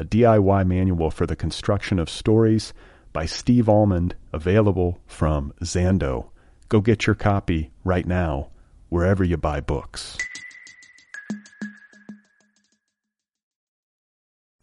a DIY manual for the construction of stories by Steve Almond, available from Zando. Go get your copy right now, wherever you buy books.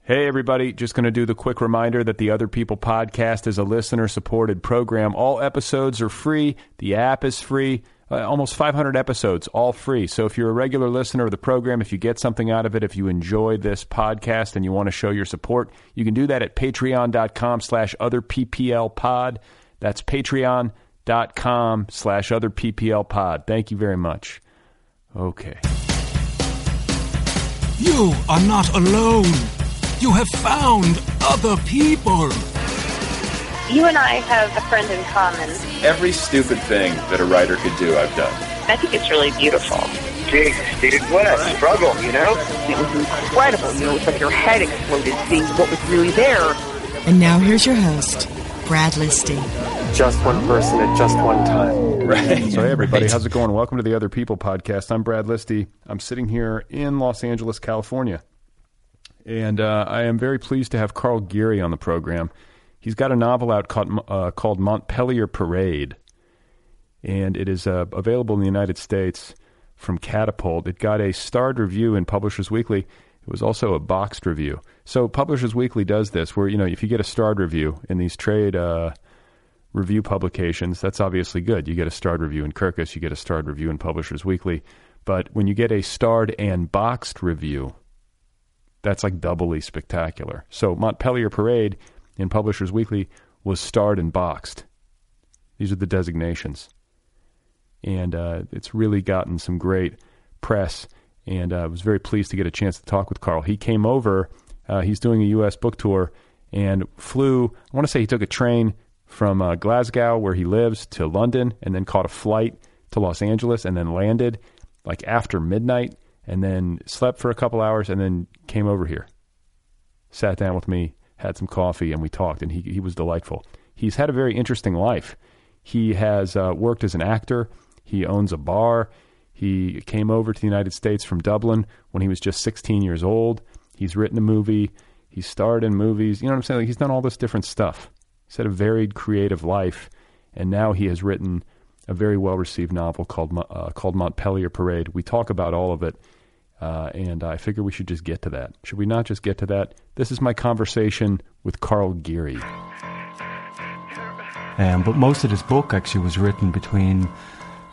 Hey, everybody. Just going to do the quick reminder that the Other People podcast is a listener supported program. All episodes are free, the app is free. Uh, almost 500 episodes, all free. So if you're a regular listener of the program, if you get something out of it, if you enjoy this podcast and you want to show your support, you can do that at patreon.com slash other PPL pod. That's patreon.com slash other PPL pod. Thank you very much. Okay. You are not alone. You have found other people. You and I have a friend in common. Every stupid thing that a writer could do, I've done. I think it's really beautiful. Jesus, dude, what a struggle, you know? It was incredible. You know, it's like your head exploded seeing what was really there. And now here's your host, Brad Listi. Just one person at just one time. Right. So, hey, everybody, how's it going? Welcome to the Other People podcast. I'm Brad Listi. I'm sitting here in Los Angeles, California. And uh, I am very pleased to have Karl Geary on the program. He's got a novel out called, uh, called Montpelier Parade, and it is uh, available in the United States from Catapult. It got a starred review in Publishers Weekly. It was also a boxed review. So Publishers Weekly does this, where you know if you get a starred review in these trade uh, review publications, that's obviously good. You get a starred review in Kirkus, you get a starred review in Publishers Weekly. But when you get a starred and boxed review, that's like doubly spectacular. So Montpelier Parade in Publishers Weekly was starred and boxed. These are the designations. And uh, it's really gotten some great press. And uh, I was very pleased to get a chance to talk with Karl. He came over, uh, he's doing a U.S. book tour, and flew, I want to say he took a train from uh, Glasgow, where he lives, to London, and then caught a flight to Los Angeles, and then landed like after midnight, and then slept for a couple hours, and then came over here. Sat down with me, had some coffee, and we talked, and he, he was delightful. He's had a very interesting life. He has uh, worked as an actor, he owns a bar. He came over to the United States from Dublin when he was just 16 years old. He's written a movie. He's starred in movies. You know what I'm saying? Like he's done all this different stuff. He's had a varied creative life, and now he has written a very well received novel called uh, called Montpelier Parade. We talk about all of it, uh, and I figure we should just get to that. Should we not just get to that? This is my conversation with Karl Geary. Um, but most of this book actually was written between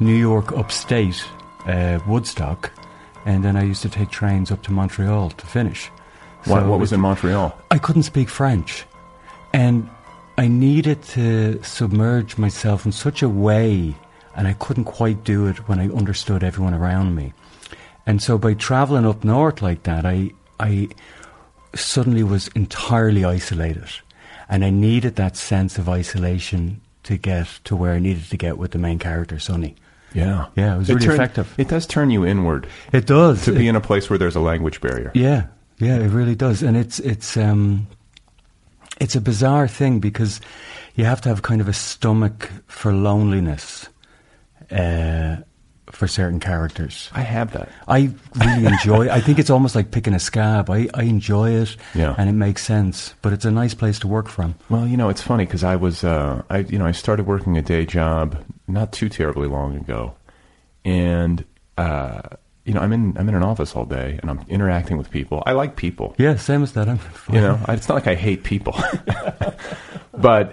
New York upstate, uh, Woodstock, and then I used to take trains up to Montreal to finish. What, So what was in Montreal? I couldn't speak French. And I needed to submerge myself in such a way, and I couldn't quite do it when I understood everyone around me. And so by traveling up north like that, I, I suddenly was entirely isolated. And I needed that sense of isolation to get to where I needed to get with the main character, Sonny. Yeah, Yeah, it was really turn- effective. It does turn you inward It does. to be in a place where there's a language barrier. Yeah, yeah, it really does, and it's it's um, it's a bizarre thing because you have to have kind of a stomach for loneliness uh, for certain characters. I have that. I really enjoy. I think it's almost like picking a scab. I, I enjoy it, Yeah. and it makes sense. But it's a nice place to work from. Well, you know, it's funny because I was, uh, I, you know, I started working a day job not too terribly long ago, and uh, you know, I'm in, I'm in an office all day, and I'm interacting with people. I like people. Yeah, same as that. I'm You know, I, it's not like I hate people, but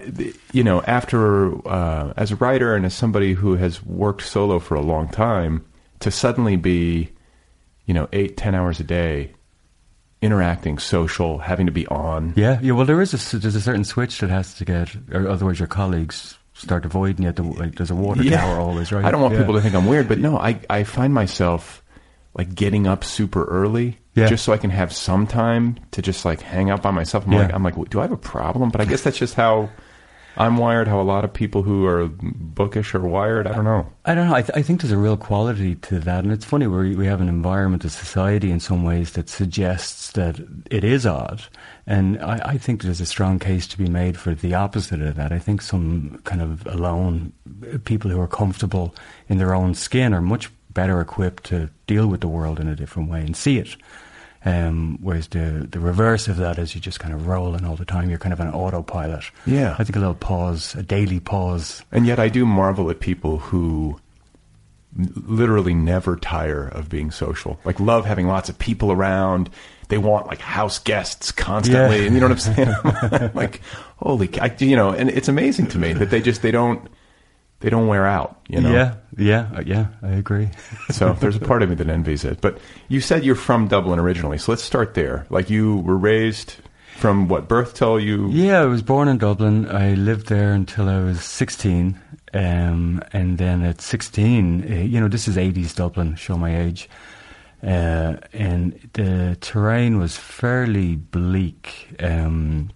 you know, after uh, as a writer and as somebody who has worked solo for a long time, to suddenly be, you know, eight ten hours a day, interacting, social, having to be on. Yeah, yeah. Well, there is a there's a certain switch that has to get, or otherwise your colleagues start avoiding you. Like, there's a water tower always, right? I don't want Yeah. people to think I'm weird, but no, I I find myself like getting up super early. Yeah. Just so I can have some time to just like hang out by myself. I'm Yeah. like, I'm like, do I have a problem? But I guess that's just how I'm wired. How a lot of people who are bookish are wired. I don't know. I don't know. I, th- I think there's a real quality to that, and it's funny we we have an environment, a society, in some ways that suggests that it is odd, and I, I think there's a strong case to be made for the opposite of that. I think some kind of alone people who are comfortable in their own skin are much better equipped to deal with the world in a different way and see it. Um, whereas the the reverse of that is you just kind of rolling all the time. You're kind of an autopilot. Yeah. I think a little pause, a daily pause. And yet, I do marvel at people who literally never tire of being social. Like, love having lots of people around. They want like house guests constantly, Yeah. and you know what I'm saying? like, holy, I, you know, and it's amazing to me that they just they don't they don't wear out. You know, Yeah, yeah, uh, yeah. I agree. so there's a part of me that envies it. But you said you're from Dublin originally, so let's start there. Like, you were raised from what birth till you? Yeah, I was born in Dublin. I lived there until I was 16. Um, and then at 16, uh, you know, this is 80s Dublin, show my age. Uh, and the terrain was fairly bleak. Um,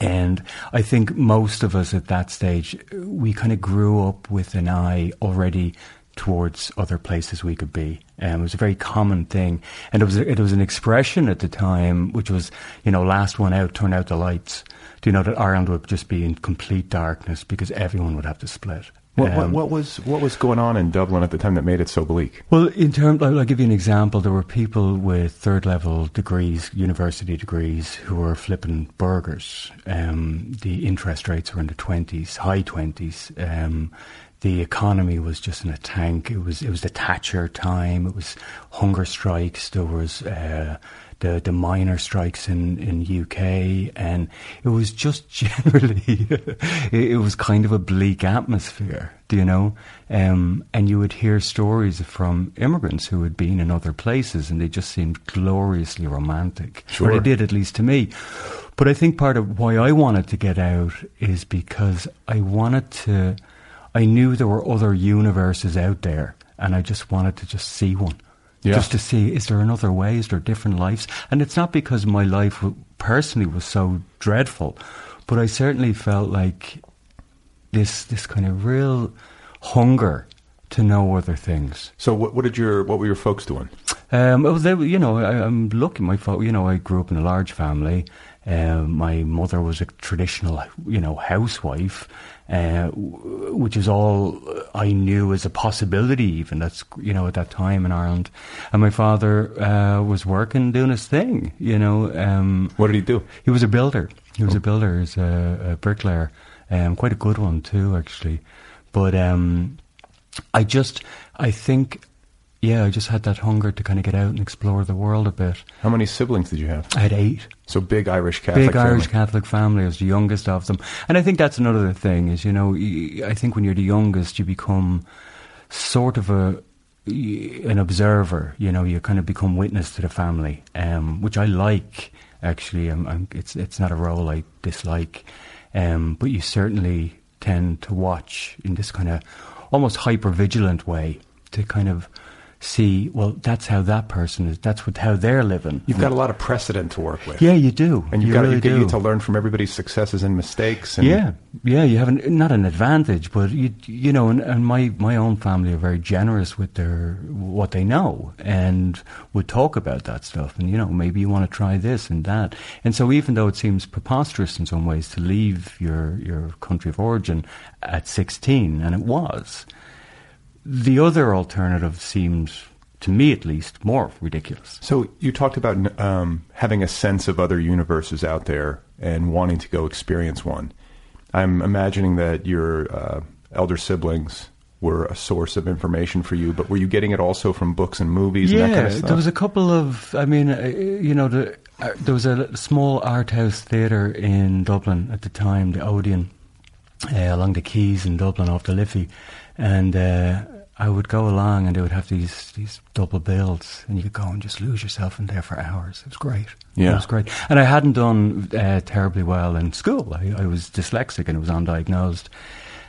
and I think most of us at that stage, we kind of grew up with an eye already towards other places we could be. Um, it was a very common thing, and it was it was an expression at the time, which was you know last one out, turn out the lights. Do you know that Ireland would just be in complete darkness because everyone would have to split. What, what, Um, what was what was going on in Dublin at the time that made it so bleak? well, in terms, I'll, I'll give you an example. There were people with third level degrees, university degrees, who were flipping burgers. Um, the interest rates were in the twenties, high twenties. Um, the economy was just in a tank. It was it was the Thatcher time. It was hunger strikes. There was uh, the the miner strikes in in UK, and it was just generally it, it was kind of a bleak atmosphere. Do you know? Um, and you would hear stories from immigrants who had been in other places, and they just seemed gloriously romantic. Sure. Or they did, at least to me. But I think part of why I wanted to get out is because I wanted to. I knew there were other universes out there, and I just wanted to just see one. Yeah. Just to see, is there another way? Is there different lives? And it's not because my life personally was so dreadful, but I certainly felt like this this kind of real hunger to know other things. So what, what did your what were your folks doing? Um, well, they, you know, I, I'm lucky. My, fo- you know, I grew up in a large family. Um, my mother was a traditional, you know, housewife, uh, which is all I knew as a possibility. Even that's, you know, at that time in Ireland. And my father uh, was working, doing his thing. You know, um, What did he do? he was a builder. He was a builder. He was a, a bricklayer. Um, quite a good one too, actually. But um, I just, I think, yeah, I just had that hunger to kind of get out and explore the world a bit. How many siblings did you have? I had eight. So big Irish Catholic Big family. Irish Catholic family. I was the youngest of them. And I think that's another thing is, you know, I think when you're the youngest, you become sort of a an observer. You know, you kind of become witness to the family, um, which I like. Actually, I'm, I'm, it's it's not a role I dislike, um, but you certainly tend to watch in this kind of almost hyper vigilant way to kind of see. Well, that's how that person is. That's what how they're living. You've got a lot of precedent to work with. yeah, you do, And you've you got really you, get, do. get to learn from everybody's successes and mistakes. And Yeah, yeah, you have an, not an advantage, but you you know, and, and my my own family are very generous with their what they know and would talk about that stuff. And you know, maybe you want to try this and that. And so, even though it seems preposterous in some ways to leave your your country of origin at sixteen, and it was, the other alternative seems, to me at least, more ridiculous. So you talked about um, having a sense of other universes out there and wanting to go experience one. I'm imagining that your uh, elder siblings were a source of information for you, but were you getting it also from books and movies and that kind of stuff? there was a couple of. I mean, uh, you know, the, uh, there was a small art house theatre in Dublin at the time, the Odeon, uh, along the quays in Dublin off the Liffey, and uh, I would go along and they would have these these double bills, and you could go and just lose yourself in there for hours. It was great. Yeah. it was great. And I hadn't done uh, terribly well in school. I, I was dyslexic and it was undiagnosed,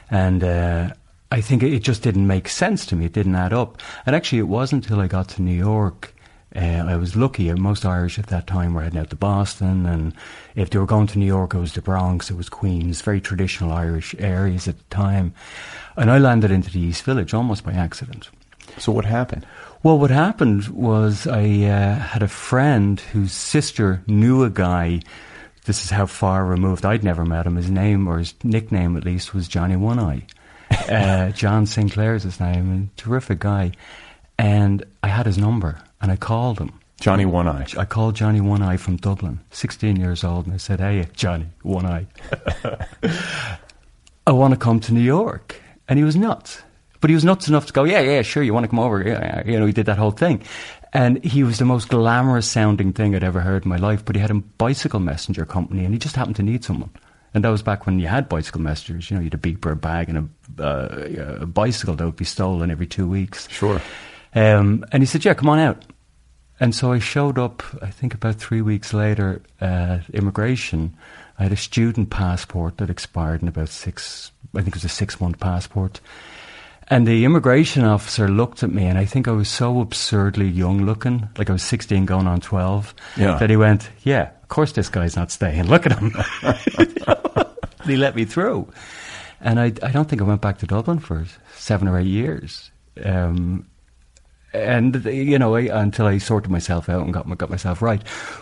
and. Uh, I think it just didn't make sense to me. It didn't add up. And actually, it wasn't until I got to New York. Uh, I was lucky. Most Irish at that time were heading out to Boston, and if they were going to New York, it was the Bronx, it was Queens, very traditional Irish areas at the time. And I landed into the East Village almost by accident. so what happened? Well, what happened was I uh, had a friend whose sister knew a guy. This is how far removed. I'd never met him. His name, or his nickname at least, was Johnny One Eye. Uh, John Sinclair's his name, a terrific guy. And I had his number, and I called him. Johnny One Eye. I called Johnny One Eye from Dublin, 16 years old, and I said, Hey, Johnny One Eye, I want to come to New York. And he was nuts. But he was nuts enough to go, Yeah, yeah, sure, you want to come over? Yeah. You know, he did that whole thing. And he was the most glamorous sounding thing I'd ever heard in my life. But he had a bicycle messenger company, and he just happened to need someone. And that was back when you had bicycle messengers. You know, you had a beeper, a bag, and a, uh, a bicycle that would be stolen every two weeks. Sure. Um, and he said, "Yeah, come on out." And so I showed up. I think about three weeks later at immigration. I had a student passport that expired in about six. I think it was a six-month passport. And the immigration officer looked at me, and I think I was so absurdly young looking, like I was 16 going on 12, Yeah. that he went, Yeah, of course this guy's not staying. Look at him. he let me through. And I, I don't think I went back to Dublin for seven or eight years. Um, and you know, I, until I sorted myself out and got my, got myself right.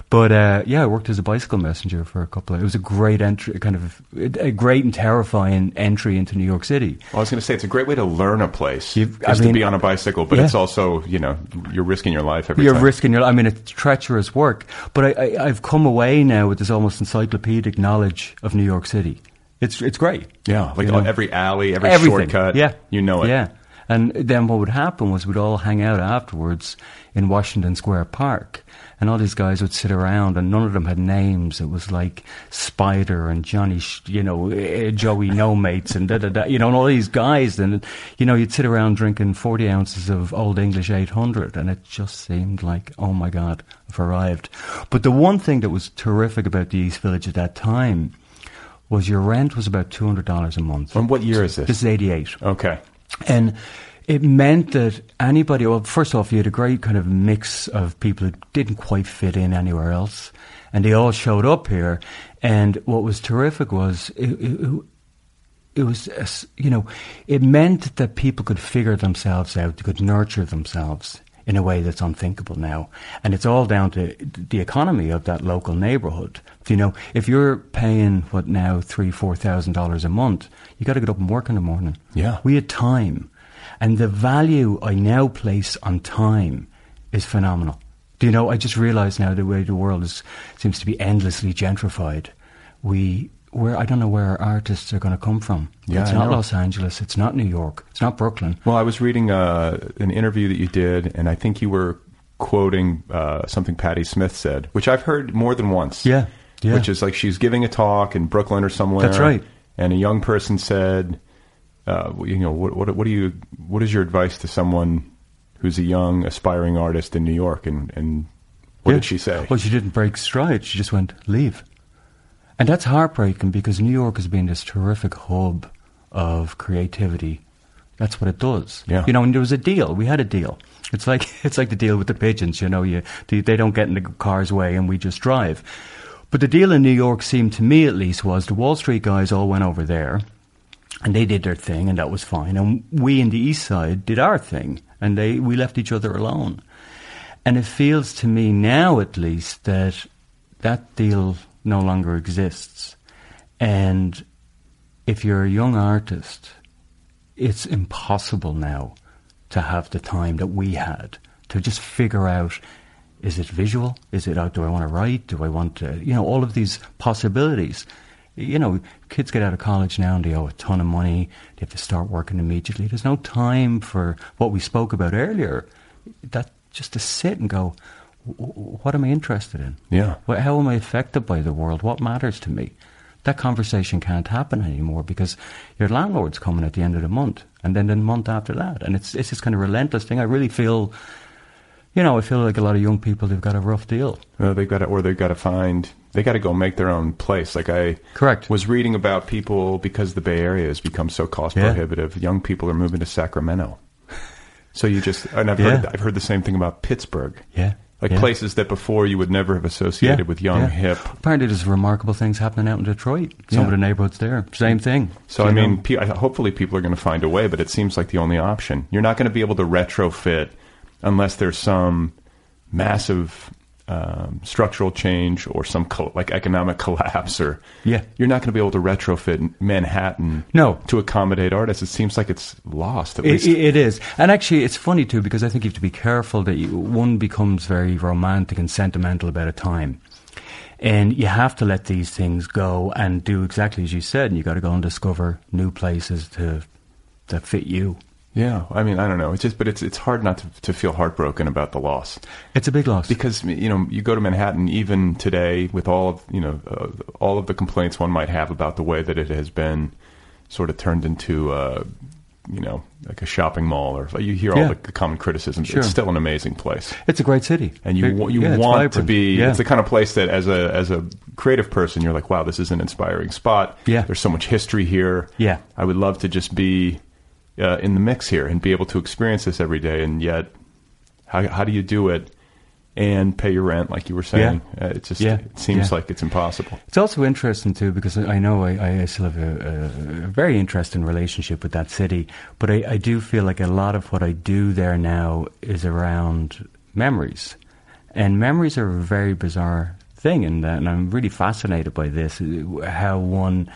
But uh, yeah, I worked as a bicycle messenger for a couple of. It was a great entry, kind of a great and terrifying entry into New York City. Well, I was going to say it's a great way to learn a place You've- is I mean- to be on a bicycle, but Yeah. it's also you know you're risking your life every You're time. risking your. I mean, it's treacherous work. But I, I, I've come away now with this almost encyclopedic knowledge of New York City. It's it's great. yeah, like You know? every alley, every Everything. shortcut. Yeah, you know it. Yeah, and then what would happen was we'd all hang out afterwards in Washington Square Park, and all these guys would sit around, and none of them had names. It was like Spider and Johnny, you know, eh, Joey No Mates, and da da da, you know, and all these guys. And you know, you'd sit around drinking forty ounces of Old English eight hundred, and it just seemed like, oh my god, I've arrived. But the one thing that was terrific about the East Village at that time was your rent was about two hundred dollars a month. And what year is this? This is eighty eight. Okay. And it meant that anybody, well, first off, you had a great kind of mix of people who didn't quite fit in anywhere else. And they all showed up here. And what was terrific was it, it, it was, uh, you know, it meant that people could figure themselves out, they could nurture themselves in a way that's unthinkable now. And it's all down to the economy of that local neighborhood. Do you know, if you're paying what now three, four thousand dollars a month, you got to get up and work in the morning. Yeah. we had time, and the value I now place on time is phenomenal. Do you know? I just realised now the way the world is seems to be endlessly gentrified. We where I don't know where our artists are going to come from. Yeah, it's I not know. Los Angeles. It's not New York. It's not Brooklyn. Well, I was reading uh, an interview that you did, and I think you were quoting uh, something Patti Smith said, which I've heard more than once. Yeah, yeah. Which is like she's giving a talk in Brooklyn or somewhere. That's right. And a young person said, uh, you know, what, what, what do you, what is your advice to someone who's a young aspiring artist in New York? And, and what Yeah. did she say? Well, she didn't break stride. She just went, leave. And that's heartbreaking because New York has been this terrific hub of creativity. That's what it does. Yeah. You know, and there was a deal. We had a deal. It's like it's like the deal with the pigeons. You know, you they, they don't get in the car's way, and we just drive. But the deal in New York seemed to me, at least, was the Wall Street guys all went over there, and they did their thing, and that was fine. And we in the East Side did our thing, and they we left each other alone. And it feels to me now, at least, that that deal no longer exists. And if you're a young artist, it's impossible now to have the time that we had to just figure out is it visual? Is it out? Do I want to write? Do I want to, you know, all of these possibilities? You know, kids get out of college now and they owe a ton of money. They have to start working immediately. There's no time for what we spoke about earlier. That just to sit and go, "W- w- what am I interested in? Yeah. What, how am I affected by the world? What matters to me? That conversation can't happen anymore because your landlord's coming at the end of the month, and then the month after that, and it's it's this kind of relentless thing. I really feel, you know, I feel like a lot of young people they've got a rough deal. Uh, they've got to, or they've got to find, they got to go make their own place. Like I Correct. was reading about people because the Bay Area has become so cost Yeah. prohibitive. Young people are moving to Sacramento. So you just, and I've Yeah. heard, I've heard the same thing about Pittsburgh. Yeah, Like yeah. places that before you would never have associated with young, yeah. hip. Apparently, there's remarkable things happening out in Detroit. Some Yeah. of the neighborhoods there, same thing. So I mean, pe- hopefully people are going to find a way, but it seems like the only option. You're not going to be able to retrofit unless there's some massive um, structural change or some col- like economic collapse, or Yeah. you're not going to be able to retrofit Manhattan. No. to accommodate artists. It seems like it's lost. At It, least it it is, and actually, it's funny too because I think you have to be careful that you, one becomes very romantic and sentimental about a time, and you have to let these things go and do exactly as you said. And you got to go and discover new places to that fit you. Yeah. I mean, I don't know. It's just, but it's it's hard not to, to feel heartbroken about the loss. It's a big loss. because you know you go to Manhattan even today with all of you know uh, all of the complaints one might have about the way that it has been sort of turned into uh, you know like a shopping mall or you hear all the common criticisms. Sure. It's still an amazing place, it's a great city, and you It- you yeah, want to be. Yeah. It's the kind of place that as a as a creative person you're like, wow, this is an inspiring spot. Yeah. there's so much history here. Yeah. I would love to just be uh, in the mix here and be able to experience this every day, and yet how how do you do it? And pay your rent, like you were saying. Uh, it just Yeah. it seems Yeah. like it's impossible. It's also interesting too because I know I, I still have a, a very interesting relationship with that city, but I, I do feel like a lot of what I do there now is around memories, and memories are a very bizarre thing, and, and I'm really fascinated by this uh, how one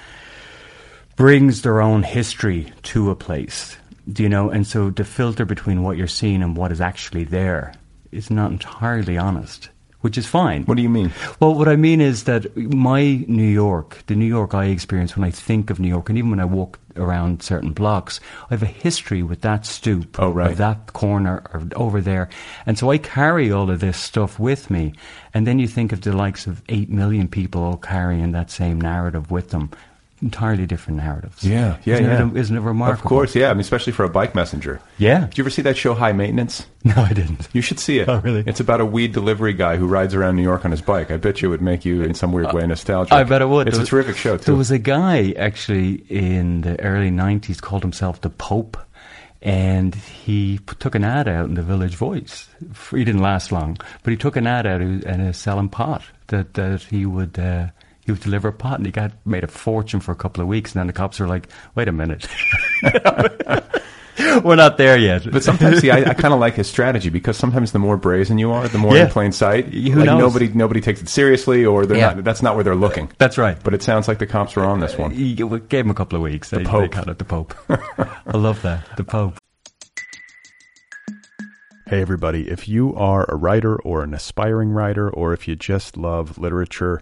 brings their own history to a place. Do you know? And so the filter between what you're seeing and what is actually there is not entirely honest, which is fine. What do you mean? Well, what I mean is that my New York, the New York I experience when I think of New York, and even when I walk around certain blocks, I have a history with that stoop, Oh, right. of that corner, or over there, and so I carry all of this stuff with me. And then you think of the likes of eight million people all carrying that same narrative with them, entirely different narratives. Yeah, yeah, isn't yeah. It, isn't it remarkable? Of course, yeah. I mean, especially for a bike messenger. Yeah. Did you ever see that show High Maintenance? No, I didn't. You should see it. Oh, really? It's about a weed delivery guy who rides around New York on his bike. I bet you it would make you, in some weird way, nostalgic. I bet it would. It's There a was- terrific show, too. There was a guy actually in the early '90s called himself the Pope, and he p- took an ad out in the Village Voice. He didn't last long, but he took an ad out and uh, selling pot that that he would. Uh, he would deliver pot, and he got made a fortune for a couple of weeks. And then the cops were like, "Wait a minute, we're not there yet." But sometimes, see, I, I kind of like his strategy because sometimes the more brazen you are, the more Yeah. in plain sight. Who like knows? nobody, nobody takes it seriously, or they're Yeah. not. That's not where they're looking. That's right. But it sounds like the cops were on this one. He g- gave him a couple of weeks. The they, Pope. They called it the Pope. I love that. The Pope. Hey, everybody. If you are a writer or an aspiring writer, or if you just love literature,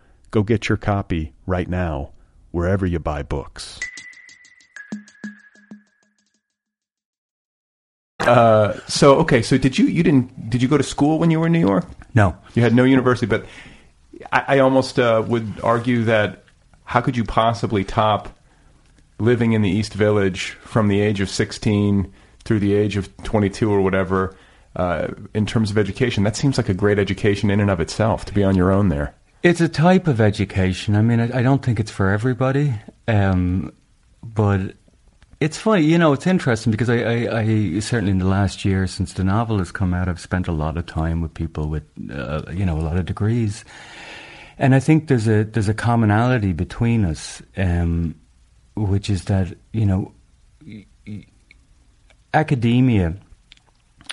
Go get your copy right now, wherever you buy books. Uh, so okay, so did you you didn't did you go to school when you were in New York? No. You had no university, but I, I almost uh, would argue that how could you possibly top living in the East Village from the age of 16 through the age of 22 or whatever, uh, in terms of education, that seems like a great education in and of itself to be on your own there. It's a type of education. I mean, I, I don't think it's for everybody, um, but it's funny. You know, it's interesting because I, I, I, certainly in the last year since the novel has come out, I've spent a lot of time with people with, uh, you know, a lot of degrees, and I think there's a there's a commonality between us, um, which is that you know, academia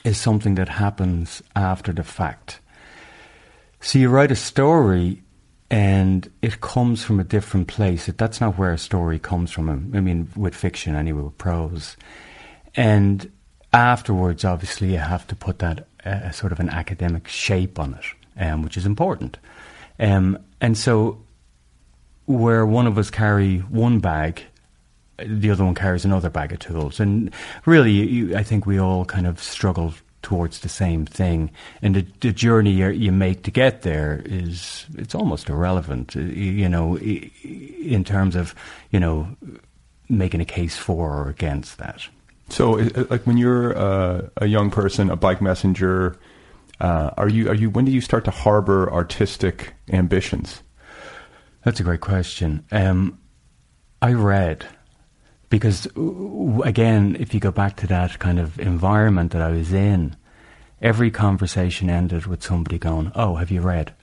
is something that happens after the fact. So you write a story and it comes from a different place. That's not where a story comes from. I mean, with fiction anyway, with prose. And afterwards, obviously, you have to put that uh, sort of an academic shape on it, um, which is important. Um, and so, where one of us carry one bag, the other one carries another bag of tools. And really, you, I think we all kind of struggle towards the same thing. And the, the journey you make to get there is, it's almost irrelevant, uh, you know, in terms of, you know, making a case for or against that. So, uh, like when you're uh, a young person, a bike messenger, uh, are you? Are you? When do you start to harbor artistic ambitions? That's a great question. Um, I read because uh, again, if you go back to that kind of environment that I was in, every conversation ended with somebody going, "Oh, have you read?"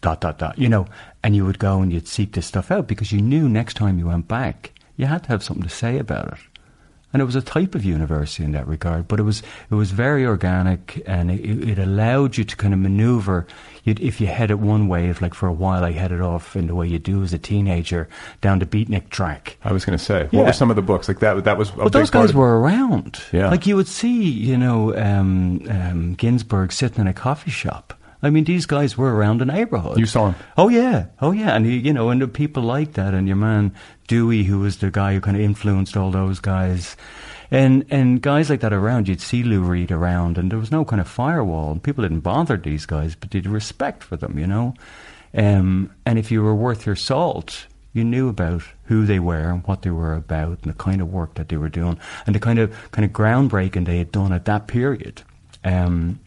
Dot dot dot. You know, and you would go and you'd seek this stuff out because you knew next time you went back, you had to have something to say about it and it was a type of university in that regard. But it was it was very organic, and it, it allowed you to kind of maneuver. You'd, if you head it one way, if like for a while I headed off in the way you do as a teenager down the beatnik track. I was going to say, yeah. what were some of the books like that? That was. But those guys were around. Yeah, like you would see, you know, um, um, Ginsberg sitting in a coffee shop. I mean, these guys were around the neighborhood. You saw him? Oh yeah, oh yeah, and you know, and the people like that, and your man Dewey, who was the guy who kind of influenced all those guys. And and guys like that around, you'd see Lou Reed around, and there was no kind of firewall. And people didn't bother these guys, but they'd respect for them, you know. Um, and if you were worth your salt, you knew about who they were and what they were about, and the kind of work that they were doing, and the kind of kind of groundbreaking they had done at that period. Um,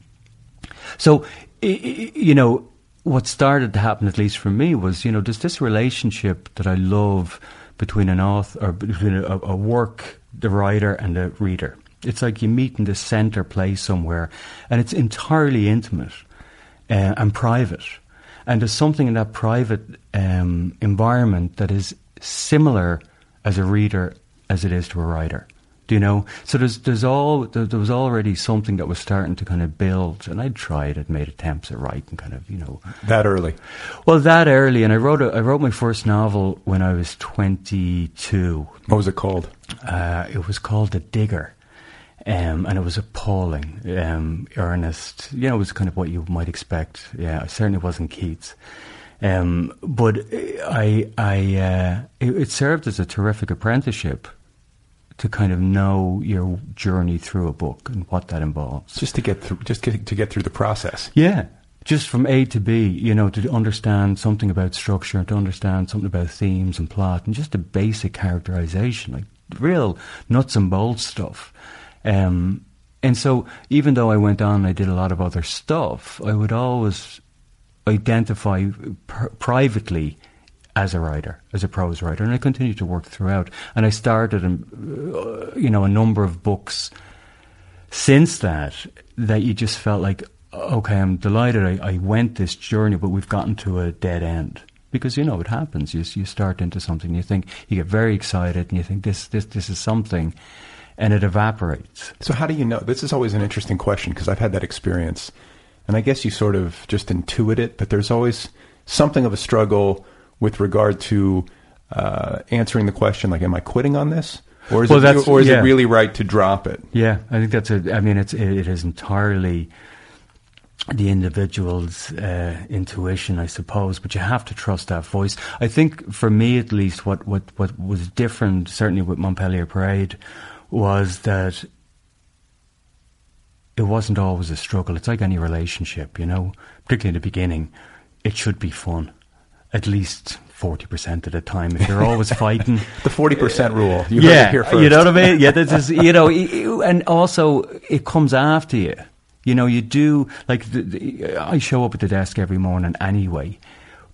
so, you know, what started to happen, at least for me, was you know, there's this relationship that I love between an author or between a, a work, the writer and the reader. It's like you meet in the centre place somewhere, and it's entirely intimate uh, and private. And there's something in that private um, environment that is similar as a reader as it is to a writer. You know? So there's there's all there, there, was already something that was starting to kind of build, and I'd tried, I'd made attempts at writing, kind of, you know, that early. Well, that early, and I wrote a, I wrote my first novel when I was 22. What was it called? Uh, it was called The Digger. Um, and it was appalling, um, earnest. You know, it was kind of what you might expect. Yeah, it certainly wasn't Keats. Um, but I, I, uh, it, it, served as a terrific apprenticeship to kind of know your journey through a book and what that involves. Just to get through, just to, to get through the process. Yeah, just from A to B, you know, to understand something about structure, to understand something about themes and plot, and just a basic characterization, like real nuts and bolts stuff. Um, and so, even though I went on, I did a lot of other stuff. I would always identify pr- privately as a writer, as a prose writer, and I continued to work throughout. And I started, uh, you know, a number of books since that that you just felt like, okay, I'm delighted I, I went this journey, but we've gotten to a dead end because you know it happens. You you start into something, you think you get very excited, and you think this this this is something, and it evaporates. So how do you know? This is always an interesting question because I've had that experience, and I guess you sort of just intuit it, but there's always something of a struggle with regard to uh, answering the question like, "Am I quitting on this?" Or is, well, it, or is yeah. it really right to drop it? Yeah, I think that's a. I mean, it's it is entirely the individual's uh, intuition, I suppose, but you have to trust that voice. I think, for me at least, what what what was different, certainly with Montpelier Parade, was that it wasn't always a struggle. It's like any relationship, you know, particularly in the beginning. It should be fun at least forty percent of the time. If you're always fighting, The 40% rule. You yeah, it here first. you know what I mean. Yeah, this is you know, and also it comes after you. You know, you do like the, the, I show up at the desk every morning anyway.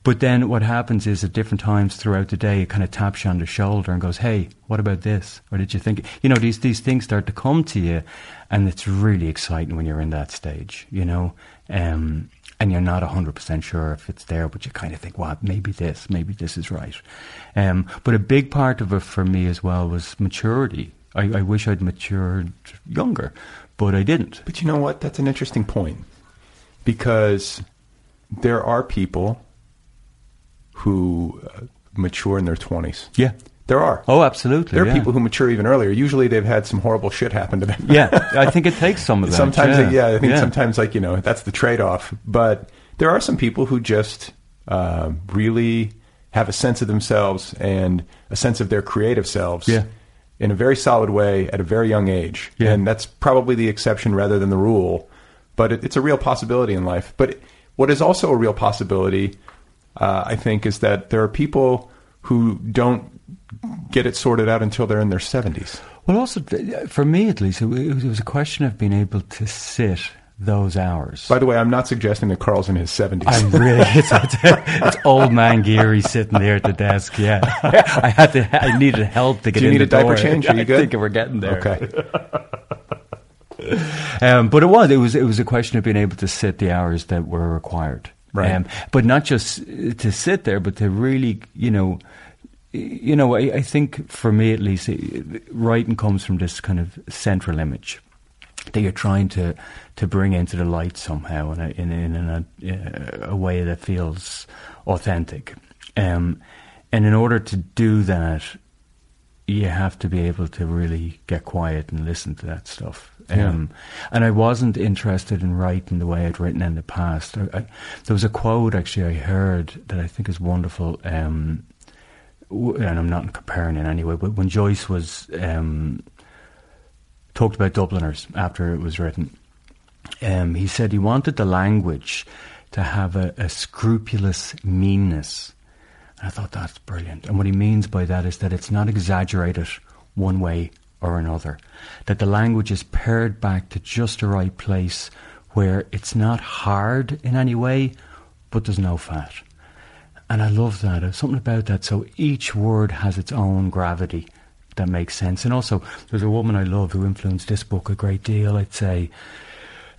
But then what happens is at different times throughout the day, it kind of taps you on the shoulder and goes, "Hey, what about this? Or did you think?" You know, these these things start to come to you, and it's really exciting when you're in that stage. You know, um, and you're not hundred percent sure if it's there, but you kind of think, "Well, maybe this, maybe this is right." Um, but a big part of it for me as well was maturity. I, I wish I'd matured younger, but I didn't. But you know what? That's an interesting point because there are people who uh, mature in their 20s. Yeah. There are. Oh, absolutely. There are yeah. people who mature even earlier. Usually they've had some horrible shit happen to them. yeah, I think it takes some of that. sometimes, yeah, yeah, I think Yeah. sometimes, like, you know, that's the trade off. But there are some people who just uh, really have a sense of themselves and a sense of their creative selves in a very solid way at a very young age. And that's probably the exception rather than the rule. But it, it's a real possibility in life. But what is also a real possibility, uh, I think, is that there are people who don't get it sorted out until they're in their 70s. Well, also for me at least, it was, a question of being able to sit those hours. By the way, I'm not suggesting that Karl's in his 70s. I'm really it's, it's, it's old man Geary sitting there at the desk. Yeah, I had to. I needed help to get. Do you in need the a diaper door. change? Are you good? I think we're getting there. Okay. Um, but it was it was it was a question of being able to sit the hours that were required. Right. Um, but not just to sit there, but to really, you know, you know, I, I think for me at least, writing comes from this kind of central image that you're trying to to bring into the light somehow in a, in, in, in a, a way that feels authentic. Um, and in order to do that, you have to be able to really get quiet and listen to that stuff. Yeah. Um, and I wasn't interested in writing the way I'd written in the past. I, I, there was a quote actually I heard that I think is wonderful. Um, and I'm not comparing in any way, but when Joyce was um, talked about Dubliners after it was written, um, he said he wanted the language to have a, a scrupulous meanness. And I thought that's brilliant. And what he means by that is that it's not exaggerated one way or another. That the language is pared back to just the right place where it's not hard in any way, but there's no fat. And I love that. There's something about that. So each word has its own gravity that makes sense. And also, there's a woman I love who influenced this book a great deal. I'd say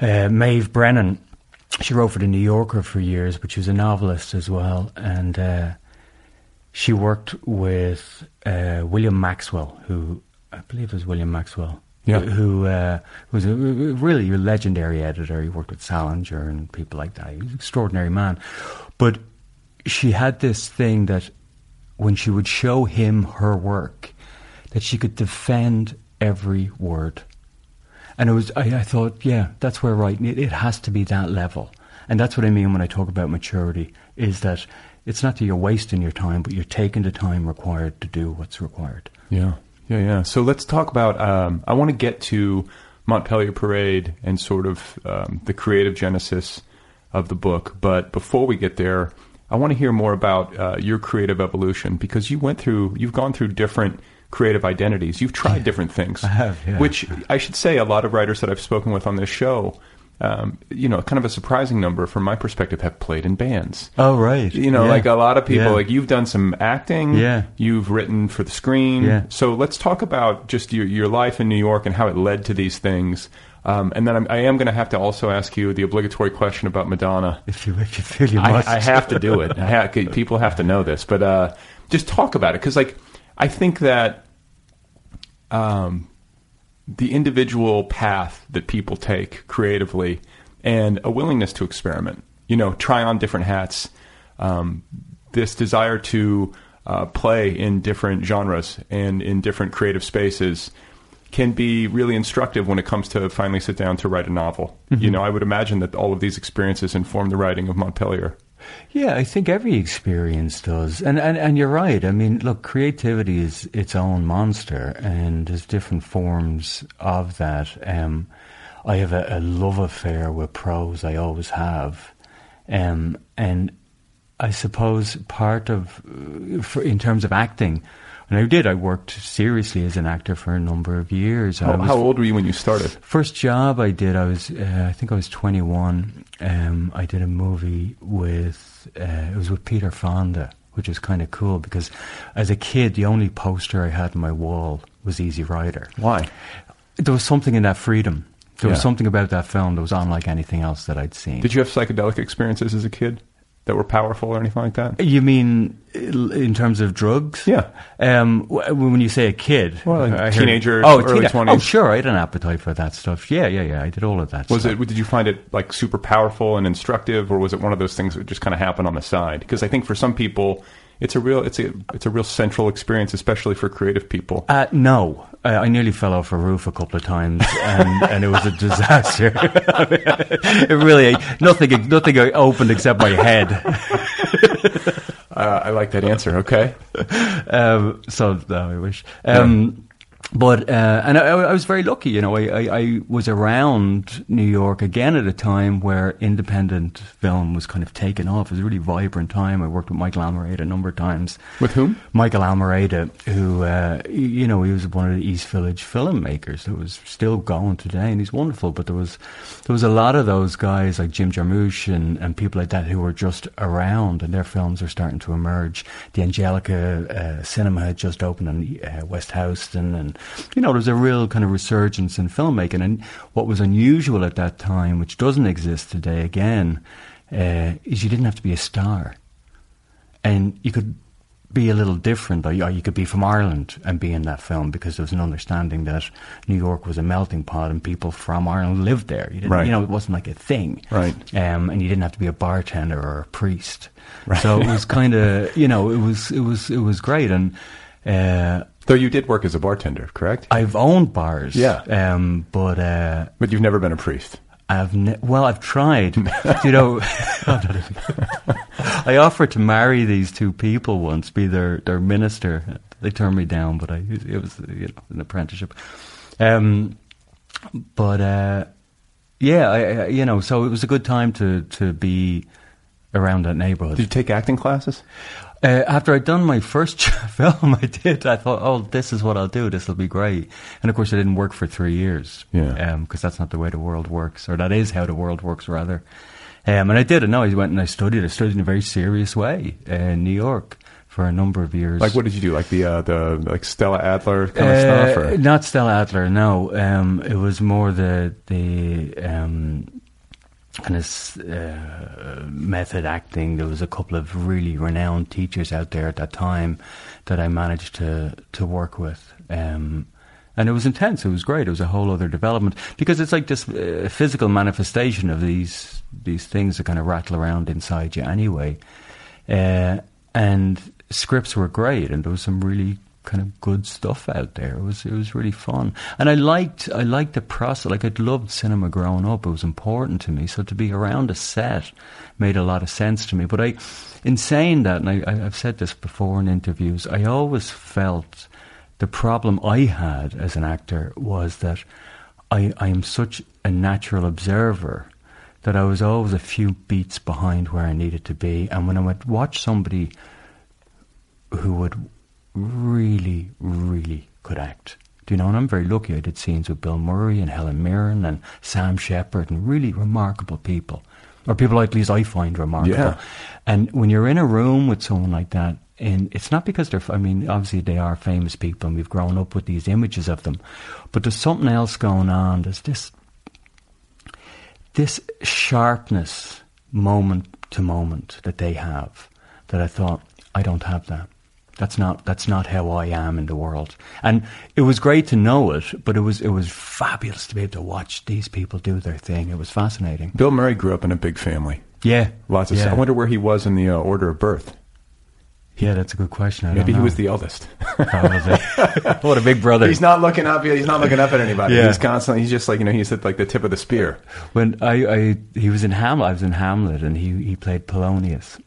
uh, Maeve Brennan. She wrote for the New Yorker for years, but she was a novelist as well. And uh, she worked with uh, William Maxwell, who I believe was William Maxwell. Yeah. Who uh, was a really legendary editor. He worked with Salinger and people like that. He was an extraordinary man. But she had this thing that when she would show him her work, that she could defend every word. And it was, I, I thought, yeah, that's where writing, it, it has to be that level. And that's what I mean when I talk about maturity, is that it's not that you're wasting your time, but you're taking the time required to do what's required. Yeah, yeah, yeah. So let's talk about. Um, I want to get to Montpelier Parade and sort of um, the creative genesis of the book. But before we get there, I want to hear more about uh, your creative evolution because you went through, you've gone through different creative identities. You've tried different things. I have, yeah. Which I should say, a lot of writers that I've spoken with on this show. Um, you know, kind of a surprising number from my perspective have played in bands. Oh, right. You know, Yeah. like a lot of people, Yeah. like you've done some acting. Yeah. You've written for the screen. Yeah. So let's talk about just your, your life in New York and how it led to these things. Um, and then I'm, I am going to have to also ask you the obligatory question about Madonna. If you, if you feel you I, must. I have to do it. I ha- people have to know this, but uh, just talk about it because, like, I think that um, the individual path that people take creatively and a willingness to experiment, you know, try on different hats, um, this desire to uh, play in different genres and in different creative spaces can be really instructive when it comes to finally sit down to write a novel. You know, I would imagine that all of these experiences inform the writing of Montpelier. Yeah, I think every experience does. And, and and you're right. I mean, look, creativity is its own monster and there's different forms of that. Um, I have a, a love affair with prose, I always have. Um, and I suppose part of, uh, for, in terms of acting, and I did. I worked seriously as an actor for a number of years. How, was- how old were you when you started? First job I did, I was, uh, I think I was 21. Um, I did a movie with, uh, it was with Peter Fonda, which was kind of cool because as a kid, the only poster I had on my wall was Easy Rider. Why? There was something in that freedom. There was something about that film that was unlike anything else that I'd seen. Did you have psychedelic experiences as a kid that were powerful or anything like that? You mean uh, in terms of drugs? Yeah. Um, when you say a kid, Well, like I heard- teenager, oh, early 20s. Oh, sure. I had an appetite for that stuff. Yeah, yeah, yeah. I did all of that. Was stuff. it? Did you find it like super powerful and instructive, or was it one of those things that just kind of happened on the side? Because I think for some people, it's a real, it's a, it's a real central experience, especially for creative people. Uh, no, uh, I nearly fell off a roof a couple of times, and, and it was a disaster. it really nothing nothing opened except my head. Uh, I like that answer. Okay. um, so no, I wish. Um, But uh, and I, I was very lucky, you know. I, I, I was around New York again at a time where independent film was kind of taken off. It was a really vibrant time. I worked with Michael Almereyda a number of times. With whom? Michael Almereyda, who uh, you know he was one of the East Village filmmakers who was still going today, and he's wonderful. But there was there was a lot of those guys like Jim Jarmusch and, and people like that who were just around, and their films are starting to emerge. The Angelika uh, Cinema had just opened in uh, West Houston, and you know there was a real kind of resurgence in filmmaking. And what was unusual at that time, which doesn't exist today again, uh, is you didn't have to be a star and you could be a little different, or you, could be from Ireland and be in that film because there was an understanding that New York was a melting pot and people from Ireland lived there. You, didn't, Right. you know, it wasn't like a thing, Right. Um, and you didn't have to be a bartender or a priest. So it was kind of, you know, it was it was it was great, and uh, Though you did work as a bartender, correct? I've owned bars, Yeah. um, but. Uh, but you've never been a priest. I've ne- well, I've tried. you know, I offered to marry these two people once, be their their minister. They turned me down, but I it was you know an apprenticeship. Um, but uh, yeah, I, I, you know, so it was a good time to to be around that neighborhood. Did you take acting classes? Uh, after I'd done my first film, I did. I thought, oh, this is what I'll do. This will be great. And of course, it didn't work for three years. Yeah. Because that's not the way the world works, or that is how the world works, rather. Um, and I did it. No, I went and I studied. I studied in a very serious way uh, in New York for a number of years. Like, what did you do? Like the uh, the like Stella Adler kind of Uh, stuff? Or? Not Stella Adler. No, um, it was more the the um, kind of uh, method acting. There was a couple of really renowned teachers out there at that time that I managed to to work with. Um, and it was intense. It was great. It was a whole other development because it's like this uh, physical manifestation of these these things that kind of rattle around inside you anyway. Uh, and scripts were great, and there was some really kind of good stuff out there. It was it was really fun, and I liked I liked the process. Like I'd loved cinema growing up; it was important to me. So to be around a set made a lot of sense to me. But I, in saying that, and I, I've said this before in interviews, I always felt the problem I had as an actor was that I I am such a natural observer that I was always a few beats behind where I needed to be. And when I would watch somebody who would really, really could act, do you know? And I'm very lucky. I did scenes with Bill Murray and Helen Mirren and Sam Shepard and really remarkable people, or people at least I find remarkable. Yeah. And when you're in a room with someone like that, and it's not because they're, I mean, obviously they are famous people and we've grown up with these images of them, but there's something else going on. There's this this sharpness moment to moment that they have that I thought I don't have that. That's not that's not how I am in the world. And it was great to know it, but it was it was fabulous to be able to watch these people do their thing. It was fascinating. Bill Murray grew up in a big family. Yeah. Lots of yeah. stuff. I wonder where he was in the uh, order of birth. Yeah, that's a good question. I Maybe he was the eldest. What a big brother. He's not looking up. He's not looking up at anybody. Yeah. He's constantly. He's just like you know. He's at like the tip of the spear. when I, I he was in Hamlet, I was in Hamlet, and he he played Polonius,